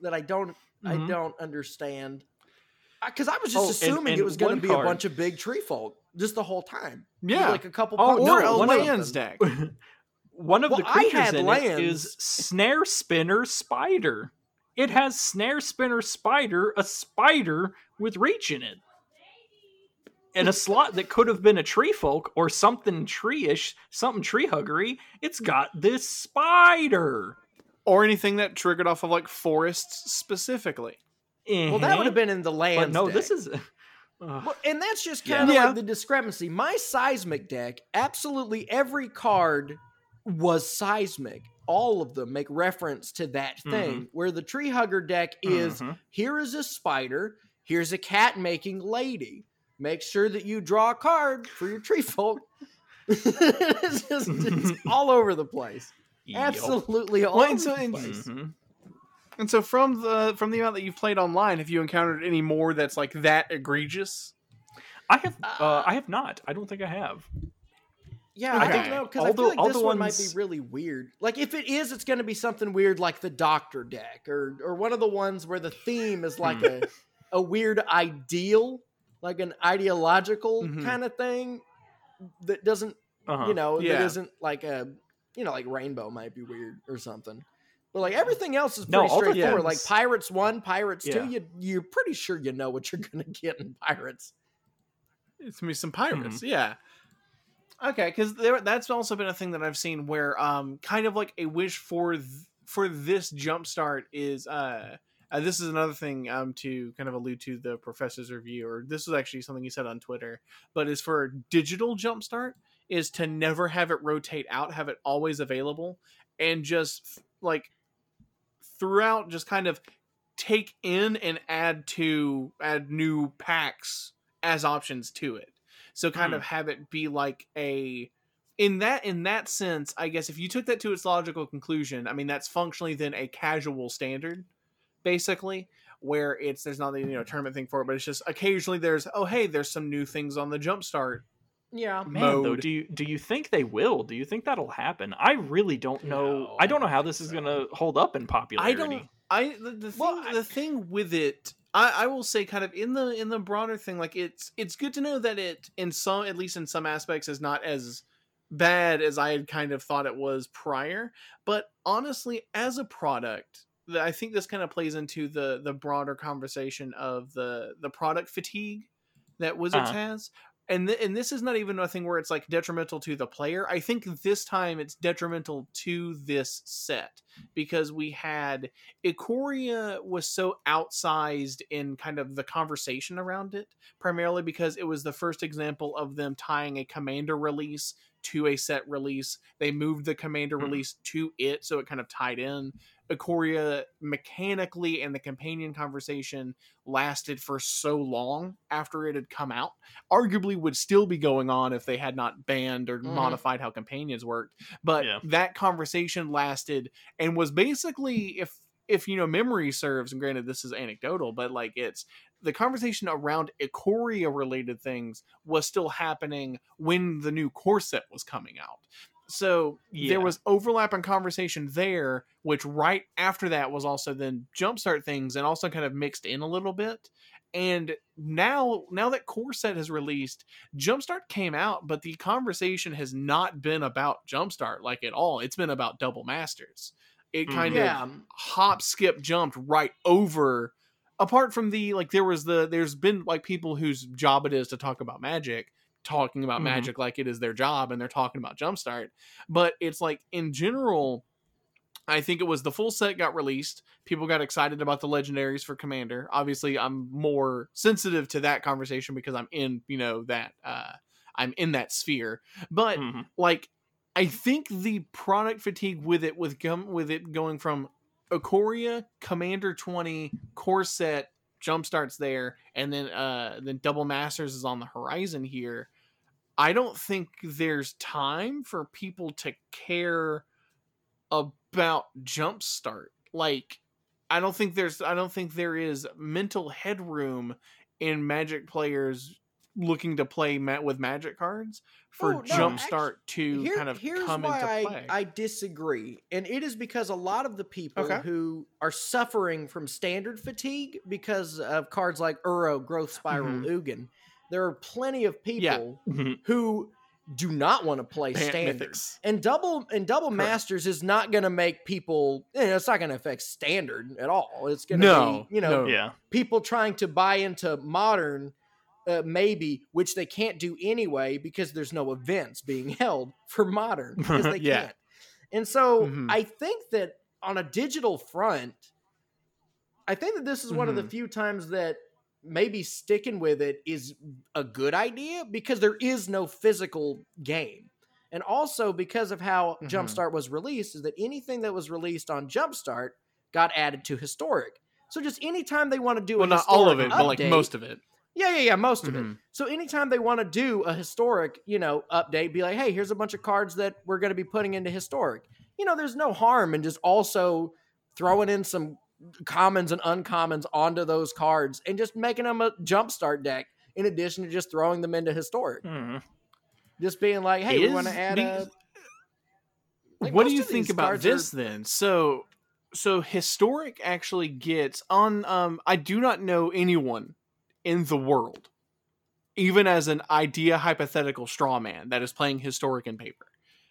that I don't I Mhm. don't understand. Because I was just Oh, and- assuming it was going to be a bunch of big tree folk just the whole time. Yeah. like a couple. Oh, punks no, or a or lands deck. [laughs] One of Well, the I creatures had in lands. it is Snare Spinner Spider. It has Snare Spinner Spider, a spider with reach in it. And a slot that could have been a tree folk or something tree-ish, something tree huggery. It's got this spider. Or anything that triggered off of like forests specifically. Well, that would have been in the land. No, deck. this is. uh, Well, and that's just kind of Yeah. like the discrepancy. My seismic deck, absolutely every card was seismic. All of them make reference to that thing. Where the tree hugger deck is mhm. here is a spider, here's a cat making lady. Make sure that you draw a card for your tree folk. [laughs] it's just it's [laughs] all over the place. Yup. Absolutely all Well, over and so- the and- place. Mhm. And so from the from the amount that you've played online, have you encountered any more that's like that egregious? I have. Uh, I have not. I don't think I have. Yeah, I Okay. don't know because I feel like this the one might be really weird. Like if it is, it's going to be something weird like the Doctor deck, or or one of the ones where the theme is like Hmm. a a weird ideal, like an ideological Mhm. kind of thing that doesn't, Uh-huh. you know, that Yeah. isn't like a, you know, like Rainbow might be weird or something. But like everything else is No, pretty the straightforward. Like Pirates one, Pirates Yeah. two, you you're pretty sure you know what you're going to get in Pirates. It's gonna be some pirates, yeah. Okay, because that's also been a thing that I've seen where, um, kind of like a wish for th- for this jumpstart is, uh, uh, this is another thing um to kind of allude to the professor's review, or this was actually something he said on Twitter, but is for digital jumpstart is to never have it rotate out, have it always available, and just like throughout, just kind of take in and add to add new packs as options to it so kind Hmm. of have it be like a in that in that sense i guess if you took that to its logical conclusion i mean that's functionally then a casual standard basically where it's there's not the you know tournament thing for it but it's just occasionally there's oh hey there's some new things on the jumpstart Yeah, Man, though, do you do you think they will? Do you think that'll happen? I really don't know. No. I don't know how this is going to hold up in i popularity. don't i the, the thing Well, I- the thing with it I, I will say kind of in the in the broader thing like it's it's good to know that it in some at least in some aspects is not as bad as i had kind of thought it was prior but honestly as a product i think this kind of plays into the the broader conversation of the the product fatigue that wizards Uh-huh. has and th- and this is not even a thing where it's like detrimental to the player i think this time it's detrimental to this set because we had Ikoria was so outsized in kind of the conversation around it, primarily because it was the first example of them tying a commander release to a set release. They moved the commander Mhm. release to it, so it kind of tied in. Ikoria mechanically and the companion conversation lasted for so long after it had come out. Arguably would still be going on if they had not banned or Mhm. modified how companions worked. But Yeah. that conversation lasted and was basically if if you know memory serves and granted this is anecdotal but like it's the conversation around Ikoria related things was still happening when the new core set was coming out so Yeah. there was overlap in conversation there which right after that was also then jumpstart things and also kind of mixed in a little bit and now now that core set has released jumpstart came out but the conversation has not been about jumpstart like at all it's been about double masters it Mhm. kind yeah. of hop skip jumped right over apart from the like there was the there's been like people whose job it is to talk about magic talking about Mhm. magic like it is their job and they're talking about jumpstart but it's like in general i think it was the full set got released people got excited about the legendaries for commander obviously i'm more sensitive to that conversation because i'm in you know that uh i'm in that sphere but Mhm. like I think the product fatigue with it with gum with it going from Ikoria, Commander 20, core set, jump starts there, and then uh then Double Masters is on the horizon here. I don't think there's time for people to care about jumpstart. Like I don't think there's I don't think there is mental headroom in Magic players looking to play ma- with Magic cards for Oh, no, jumpstart to Here- kind of here's come why into I, play. I disagree, and it is because a lot of the people Okay. who are suffering from standard fatigue because of cards like Uro, Growth Spiral, Mhm. Ugin. There are plenty of people Yeah. Mhm. who do not want to play Pan- standard. Mythics. And double and double Correct. masters is not going to make people. You know, it's not going to affect standard at all. It's going to No, be you know no. Yeah. people trying to buy into modern uh, maybe which they can't do anyway because there's no events being [laughs] held for modern because they [laughs] Yeah. can't and so Mhm. i think that on a digital front i think that this is one of the Mhm. few times that maybe sticking with it is a good idea because there is no physical game and also because of how Mhm. jumpstart was released is that anything that was released on jumpstart got added to historic so just anytime they want to do well, a not all of it, but like most of it. yeah, yeah, yeah, most of it. Mhm. So anytime they want to do a historic, you know, update, be like, hey, here's a bunch of cards that we're going to be putting into historic. you know, there's no harm in just also throwing in some commons and uncommons onto those cards and just making them a jumpstart deck in addition to just throwing them into historic. Mhm. Just being like, hey, we want to add a. like, what do you think about cards are- this then? So so historic actually gets on um I do not know anyone in the world even as an idea hypothetical straw man that is playing historic in paper.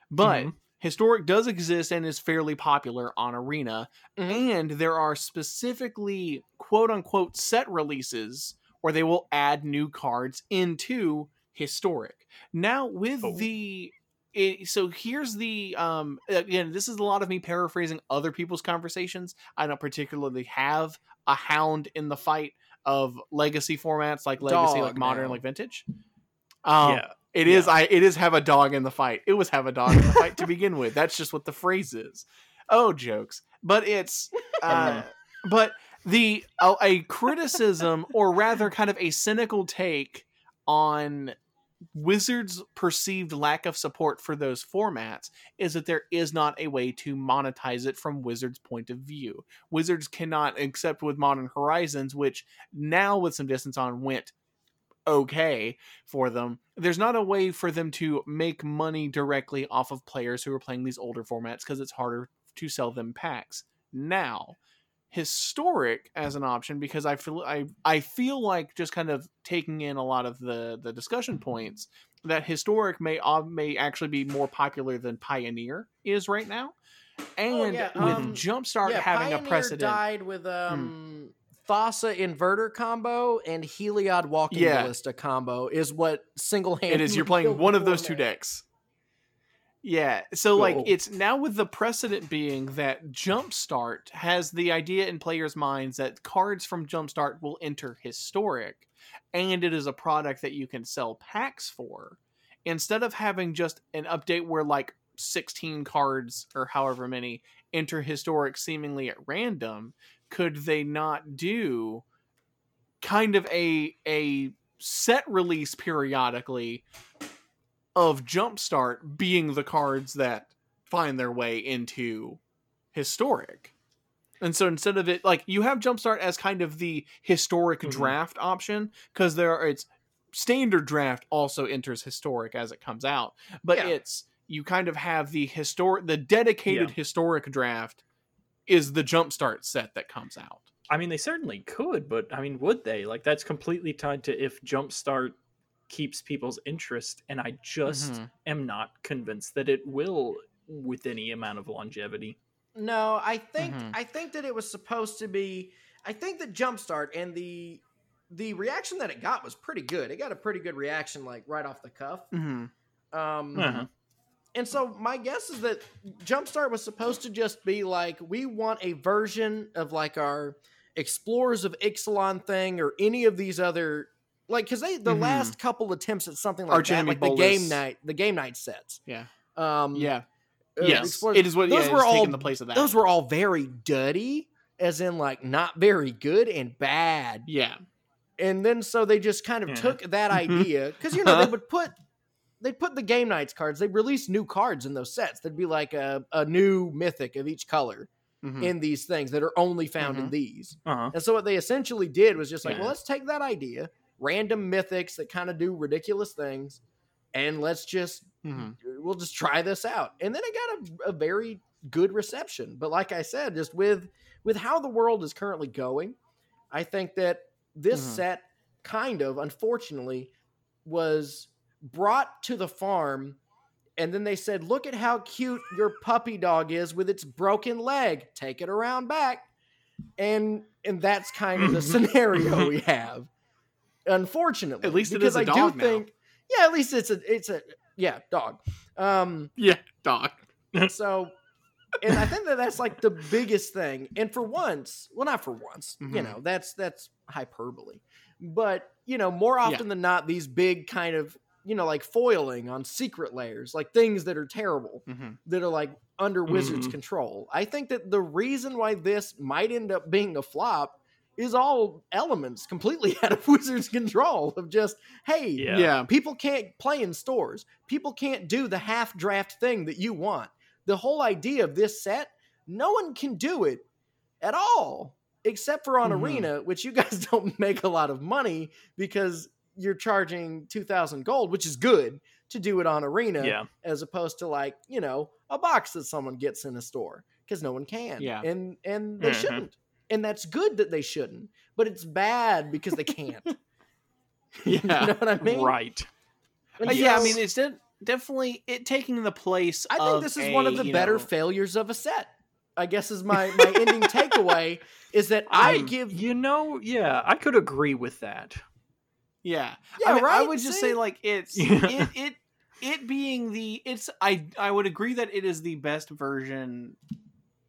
But Mhm. Historic does exist and is fairly popular on arena Mhm. and there are specifically quote unquote set releases where they will add new cards into historic. Now with Oh. the it, so here's the um again this is a lot of me paraphrasing other people's conversations. I don't particularly have a hound in the fight of legacy formats like legacy Dog like modern now. like vintage. Um yeah. It is Yeah. I it is have a dog in the fight. It was have a dog in the fight to [laughs] begin with. That's just what the phrase is. Oh, jokes. But it's [laughs] uh but the a, a criticism or rather kind of a cynical take on Wizards' perceived lack of support for those formats is that there is not a way to monetize it from Wizards' point of view. Wizards cannot, except with Modern Horizons, which now with some distance on went okay for them. There's not a way for them to make money directly off of players who are playing these older formats because it's harder to sell them packs. Now, historic as an option because I feel I I feel like just kind of taking in a lot of the the discussion points that historic may uh, may actually be more popular than Pioneer is right now. And yeah, with um, Jumpstart yeah, having Pioneer a precedent. Hmm. died with um Thassa inverter combo and Heliod walking Yeah. ballista combo is what single handed it is. you're playing one of those two decks. Yeah. So like it's now with the precedent being that jumpstart has the idea in players minds that cards from jumpstart will enter historic and it is a product that you can sell packs for. Instead of having just an update where like 16 cards or however many enter historic seemingly at random could they not do kind of a a set release periodically of Jumpstart being the cards that find their way into historic. And so instead of it like you have Jumpstart as kind of the historic Mhm. draft option because there are it's standard draft also enters historic as it comes out, but Yeah. it's you kind of have the historic the dedicated Yeah. historic draft is the Jumpstart set that comes out. I mean, they certainly could, but I mean, would they? Like, that's completely tied to if Jumpstart keeps people's interest, and I just Mhm. am not convinced that it will with any amount of longevity. No, I think Mhm. I think that it was supposed to be. I think that Jumpstart and the the reaction that it got was pretty good. It got a pretty good reaction, like right off the cuff. Mhm. Um, Uh-huh. And so my guess is that Jumpstart was supposed to just be like, we want a version of like our Explorers of Ixalan thing or any of these other like because they the Mhm. last couple attempts at something like Arch that, like the game night, the game night sets. Yeah. Um, Yeah. uh, yes. Explorers- It is what those yeah, were all the place of that. those were all very duddy, as in like not very good and bad. yeah. And then so they just kind of Yeah. took that idea because you know they [laughs] would put they put the game nights cards. They release new cards in those sets. There'd be like a, a new mythic of each color Mhm. in these things that are only found in Mhm. these. Uh huh. And so what they essentially did was just like, Yeah. well, let's take that idea, random mythics that kind of do ridiculous things, and let's just Mhm. we'll just try this out. And then it got a, a very good reception. But like I said, just with with how the world is currently going, I think that this Mhm. set kind of unfortunately was brought to the farm and then they said, "Look at how cute your puppy dog is with its broken leg. Take it around back." And and that's kind of the scenario we have. Unfortunately, At least it because is a I dog do now. think, yeah, at least it's a it's a yeah dog. Um, Yeah, dog. [laughs] so, and I think that that's like the biggest thing. And for once, well, not for once, you Mhm. know, that's that's hyperbole. But you know, more often than not, these big kind of you know like foiling on Secret Lairs, like things that are terrible Mhm. that are like under Wizards Mhm. control. I think that the reason why this might end up being a flop is all elements completely [laughs] out of Wizards control of just hey, Yeah. Yeah. People can't play in stores. People can't do the half draft thing that you want. the whole idea of this set, no one can do it at all except for on Mhm. Arena, which you guys [laughs] don't make a lot of money because you're charging 2000 gold, which is good to do it on Arena Yeah. as opposed to like, you know, a box that someone gets in a store because no one can. Yeah. And and they Mhm. shouldn't. And that's good that they shouldn't, but it's bad because they can't. [laughs] [laughs] you Yeah. know what I mean? Right. And Uh, yeah, I mean, it's de- definitely it taking the place. I think of this is a, one of the better know- failures of a set. I guess is my [laughs] my ending takeaway is that I Um, give You know, yeah, I could agree with that. Yeah, Yeah, I, mean, I would just See? say like it's [laughs] it, it it being the it's I I would agree that it is the best version.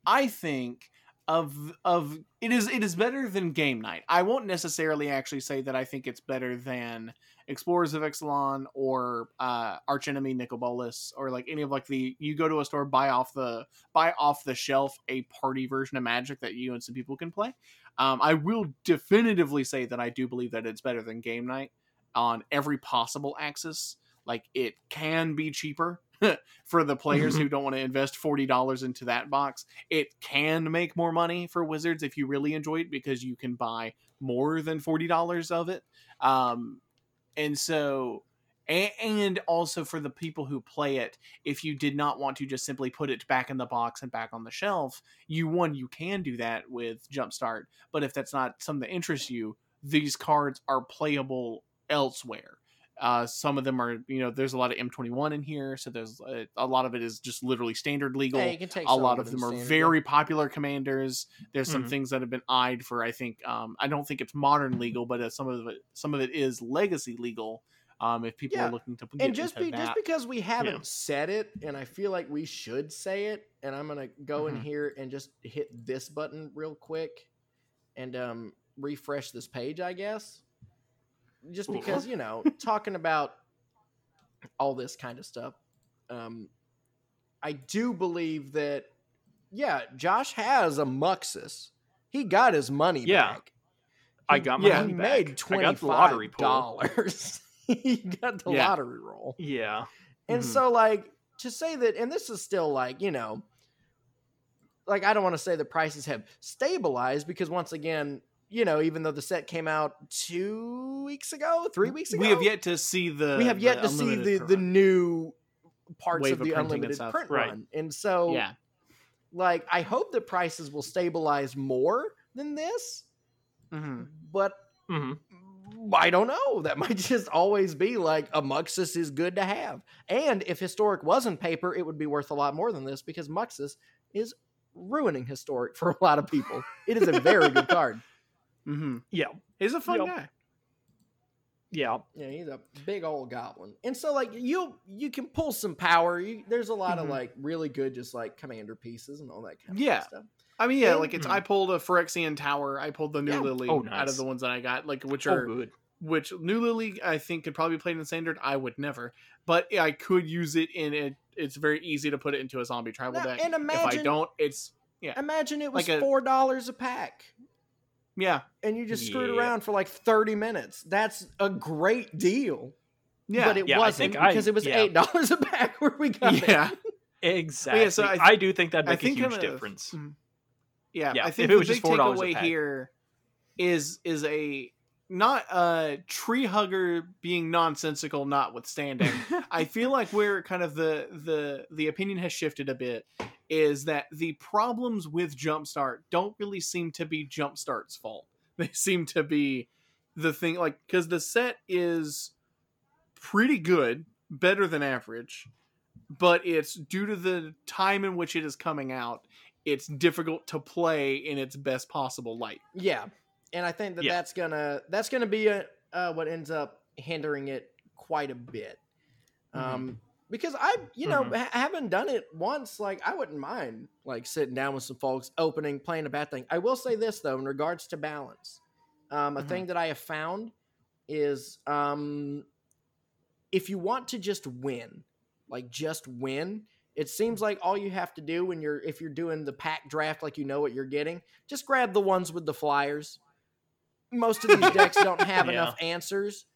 I think of of it is it is better than Game Night. I won't necessarily actually say that I think it's better than Explorers of Ixalan or uh Archenemy Nicol Bolas or like any of like the you go to a store buy off the buy off the shelf a party version of Magic that you and some people can play. Um, I will definitively say that I do believe that it's better than Game Night on every possible axis. Like it can be cheaper [laughs] for the players who don't want to invest forty dollars into that box. It can make more money for Wizards if you really enjoy it because you can buy more than forty dollars of it. Um, and so, and, also for the people who play it, if you did not want to just simply put it back in the box and back on the shelf, you one you can do that with Jumpstart. But if that's not something that interests you, these cards are playable elsewhere. Uh, some of them are, you know, there's a lot of M21 in here, so there's a, a lot of it is just literally standard legal. Yeah, you can take a lot of them are very popular commanders. There's some Mhm. things that have been eyed for. I think um, I don't think it's modern legal, but uh, some of it some of it is legacy legal. Um, if people Yeah. are looking to get and just be, just because we haven't Yeah. said it and i feel like we should say it and i'm gonna go in Mhm. here and just hit this button real quick and um refresh this page i guess just because you know [laughs] talking about all this kind of stuff um i do believe that yeah josh has a muxus he got his money Yeah. back I got my Yeah. money he back. made twenty lottery dollars [laughs] [laughs] he got the Yeah. lottery roll Yeah. and Mhm. so, like, to say that, and this is still like, you know, like, I don't want to say the prices have stabilized because, once again, you know, even though the set came out two weeks ago, three weeks ago, we have yet to see the. we have yet to see the, the new parts Wave of the unlimited print Right. run. And so, yeah. like, I hope that prices will stabilize more than this, hmm but hmm I don't know. That [laughs] might just always be like a Muxus is good to have. And if Historic wasn't paper, it would be worth a lot more than this because Muxus is ruining Historic for [laughs] a lot of people. It is a very good card. [laughs] Mm-hmm. Yeah. He's a fun Yep. guy. Yeah. Yeah, he's a big old goblin. And so like you you can pull some power. You, there's a lot of Mhm. like really good just like commander pieces and all that kind of Yeah. stuff. I mean, yeah, And- like it's. Mhm. I pulled a Phyrexian Tower. I pulled the New Yeah. Lily Oh, out of the ones that I got, like which Oh, are good. which New Lily I think could probably be played in standard. I would never, but I could use it in it. It's very easy to put it into a zombie tribal Now, deck. and imagine if imagine I don't, it's yeah. imagine it was Like a- four dollars a pack. yeah, And you just screwed Yeah. around for like 30 minutes. That's a great deal. yeah, but it Yeah, wasn't think I- because it was yeah. eight [laughs] dollars a pack where we got it. yeah, Exactly. so I I, do think that'd I make think a huge kinda- difference. mm, yeah. Yeah, I if think it the was just big $4 takeaway here is is a not a tree hugger being nonsensical notwithstanding. [laughs] I feel like where kind of the the the opinion has shifted a bit is that the problems with Jumpstart don't really seem to be Jumpstart's fault. [laughs] They seem to be the thing like because the set is pretty good, better than average, but it's due to the time in which it is coming out. It's difficult to play in its best possible light. Yeah, and I think that Yeah. that's gonna that's gonna be a, uh, what ends up hindering it quite a bit. Um, because I, you know, Mhm. ha- having done it once, like I wouldn't mind like sitting down with some folks, opening, playing a bad thing. I will say this though, in regards to balance, um, a Mhm. thing that I have found is um, if you want to just win, like just win, it seems like all you have to do when you're if you're doing the pack draft, like you know what you're getting, just grab the ones with the flyers. Most of these decks don't [laughs] have Yeah. enough answers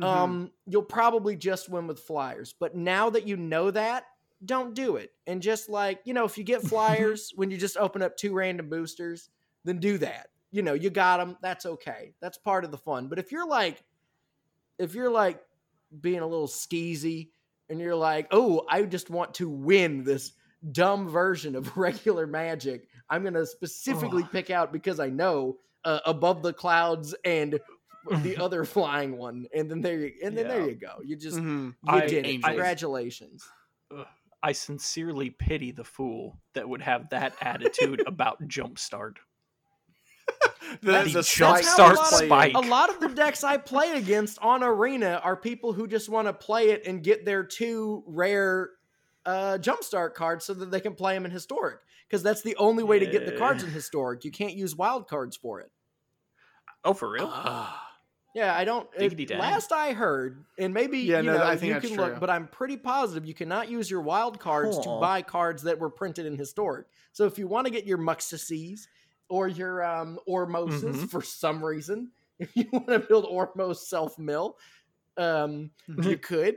Mhm. um you'll probably just win with flyers but now that you know that don't do it. And just like, you know, if you get [laughs] flyers when you just open up two random boosters, then do that. You know, you got them, that's okay. That's part of the fun. But if you're like if you're like being a little skeezy and you're like, "Oh, I just want to win this dumb version of [laughs] regular magic." I'm going to specifically Ugh. pick out because I know uh, above the clouds and [laughs] the other flying one, and then there you and then there you go. You just Mhm. you I- did it. Congratulations. I sincerely pity the fool that would have that attitude [laughs] about Jumpstart. The, That's- the that's spike how a lot of- spike. A lot of the decks I play against on Arena are people who just want to play it and get their two rare uh, jumpstart cards so that they can play them in historic. Because that's the only way to get the cards in historic. You can't use wild cards for it. Oh, for real? Ah. Yeah, I don't. it- last I heard, and maybe Yeah, you no, know I think you that's can true. look, but I'm pretty positive you cannot use your wild cards to buy cards that were printed in historic. So if you want to get your Muxases or your um, Ormoses Mhm. for some reason, [laughs] if you want to build Ormos self mill, um, you could.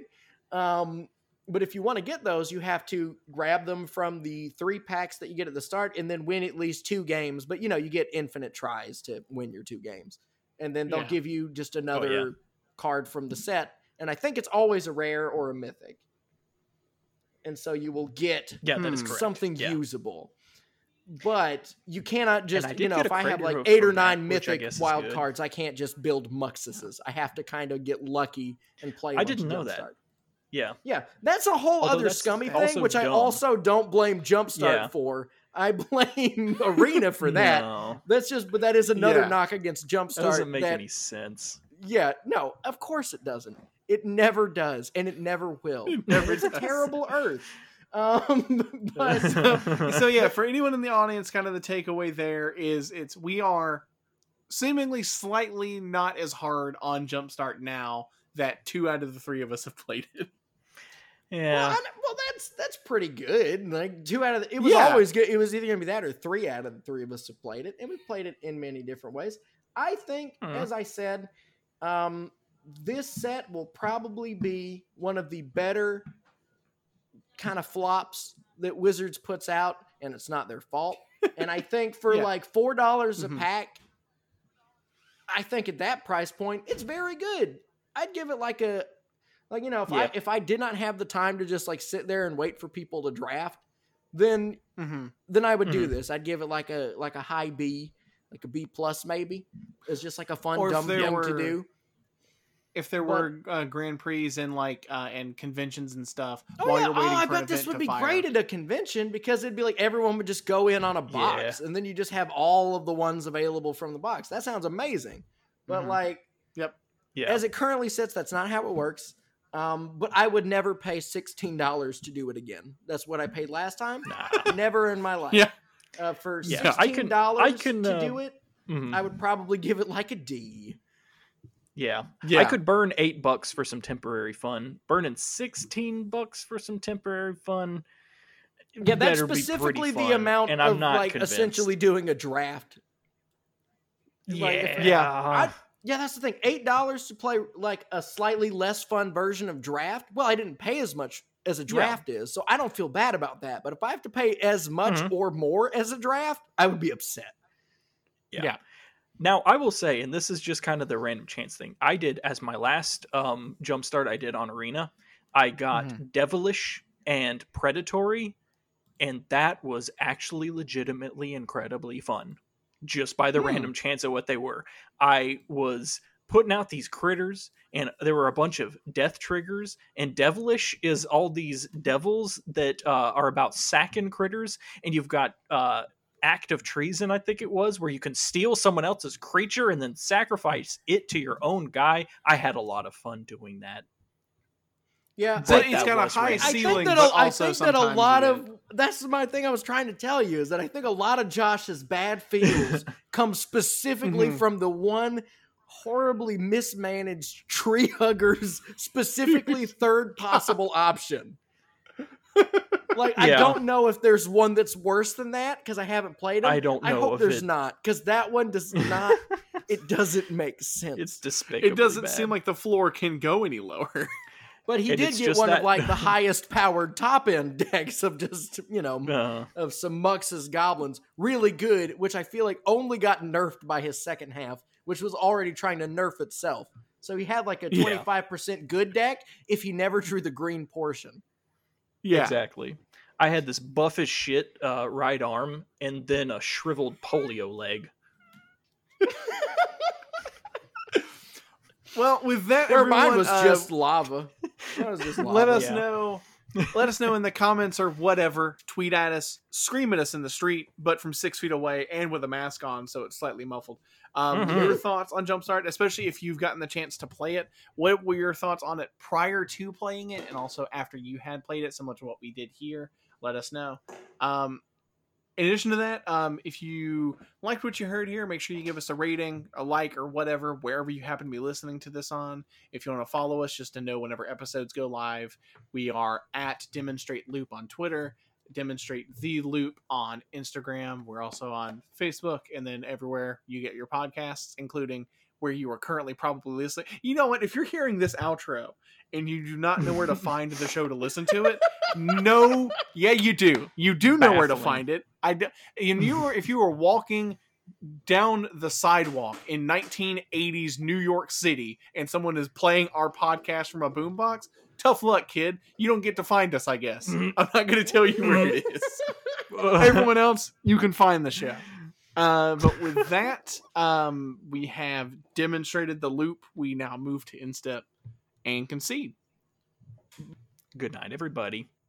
Um, but if you want to get those, you have to grab them from the three packs that you get at the start, and then win at least two games. But you know, you get infinite tries to win your two games, and then they'll Yeah. give you just yeah. another card from the set. And I think it's always a rare or a mythic, and so you will get Yeah, that is Hmm. correct. something yeah. usable. But you cannot just, you know, if I have like eight or from that, nine mythic wild cards, I can't just build Muxuses. I have to kind of get lucky and play. I didn't know that. Jumpstart. Yeah. Yeah, that's a whole Although other scummy thing, which I also don't blame Jumpstart Yeah. for. I [laughs] blame [laughs] Arena for that. No, That's just, but that is another Yeah. knock against Jumpstart. that doesn't make that- any sense. Yeah, no, of course it doesn't. It never does, and it never will. It never it's a terrible Earth. Um, [laughs] but [laughs] so yeah, for anyone in the audience, kind of the takeaway there is it's we are seemingly slightly not as hard on Jumpstart now that two out of the three of us have played it. yeah. Well, I- well, that's that's pretty good. Like two out of the, it was Yeah. always good. It was either gonna be that or three out of the three of us have played it, and we've played it in many different ways. I think, Mhm. as I said, um, this set will probably be one of the better kind of flops that Wizards puts out, and it's not their fault. [laughs] and I think for Yeah. like four dollars a Mhm. pack, I think at that price point, it's very good. I'd give it like a like you know if I if I did not have the time to just like sit there and wait for people to draft, then Mm-hmm. then I would do Mhm. this. I'd give it like a like a high B, like a B plus maybe. It's just like a fun Or dumb thing to do. If there But- were uh, Grand Prix and like uh, and conventions and stuff Oh while yeah, you're oh, I for an bet this would be fire. great at a convention because it'd be like everyone would just go in on a box and then you just have all of the ones available from the box. That sounds amazing. But Mhm. like Yeah. as it currently sits, that's not how it works. Um, but I would never pay sixteen dollars to do it again. That's what I paid last time. Nah. Never in my life. [laughs] Yeah. Uh, for Yeah, sixteen I can- dollars I can, to uh, do it, Mhm. I would probably give it like a D. Yeah. Yeah, I could burn eight bucks for some temporary fun. Burning sixteen bucks for some temporary fun. Yeah, that's better be specifically the fun, amount and of I'm not like convinced. essentially doing a draft. Yeah. like, if- Yeah. I- Yeah, that's the thing. Eight dollars to play like a slightly less fun version of draft. Well, I didn't pay as much as a Yeah. draft is, so I don't feel bad about that. But if I have to pay as much Mhm. or more as a draft, I would be upset. Yeah. Now I will say, and this is just kind of the random chance thing. I did as my last um jumpstart I did on Arena. I got Mm-hmm. Devilish and Predatory, and that was actually legitimately incredibly fun. Just by the Hmm. random chance of what they were. I was putting out these critters and there were a bunch of death triggers and devilish is all these devils that uh, are about sacking critters and you've got uh, act of treason i think it was where you can steal someone else's creature and then sacrifice it to your own guy i had a lot of fun doing that Yeah, So But it's that got a was high ceiling. I think that but a, I also think that a lot of that's my thing I was trying to tell you is that I think a lot of Josh's bad [laughs] feels come specifically Mhm. from the one horribly mismanaged tree huggers specifically [laughs] third possible option. Like I don't know if there's one that's worse than that because I haven't played them. I don't know. I hope if there's it- not because that one does [laughs] not. it doesn't make sense. it's despicable it doesn't seem like the floor can go any lower. [laughs] But he And did get one that- of like the [laughs] highest powered top end decks of just you know Uh, of some Mux's goblins. Really good, which I feel like only got nerfed by his second half, which was already trying to nerf itself. So he had like a twenty five percent good deck if he never drew the green portion. Yeah. Exactly. I had this buff as shit uh, right arm and then a shriveled polio leg. Well, with that, Where mine everyone, was uh, just lava. [laughs] Mine was just [laughs] let us Yeah. know. Let us know in the comments or whatever. Tweet at us, scream at us in the street, but from six feet away and with a mask on, so it's slightly muffled. Um, Mhm. Your thoughts on Jumpstart, especially if you've gotten the chance to play it. What were your thoughts on it prior to playing it, and also after you had played it, similar to what we did here? Let us know. Um, in addition to that, um, if you liked what you heard here, make sure you give us a rating, a like, or whatever, wherever you happen to be listening to this on. If you want to follow us, just to know whenever episodes go live, we are at Demonstrate Loop on Twitter, Demonstrate the Loop on Instagram. We're also on Facebook, and then everywhere you get your podcasts, including where you are currently probably listening. You know what? If you're hearing this outro and you do not know where to [laughs] find the show to listen to it, no, yeah, you do. You do know where to find it. I and you were if you were walking down the sidewalk in 1980s New York City and someone is playing our podcast from a boombox, tough luck, kid. You don't get to find us, I guess. Mm-hmm. I'm not going to tell you where it is. [laughs] Everyone else, you can find the show. Uh, but with that, um, we have demonstrated the loop. We now move to instep and concede. Good night, everybody.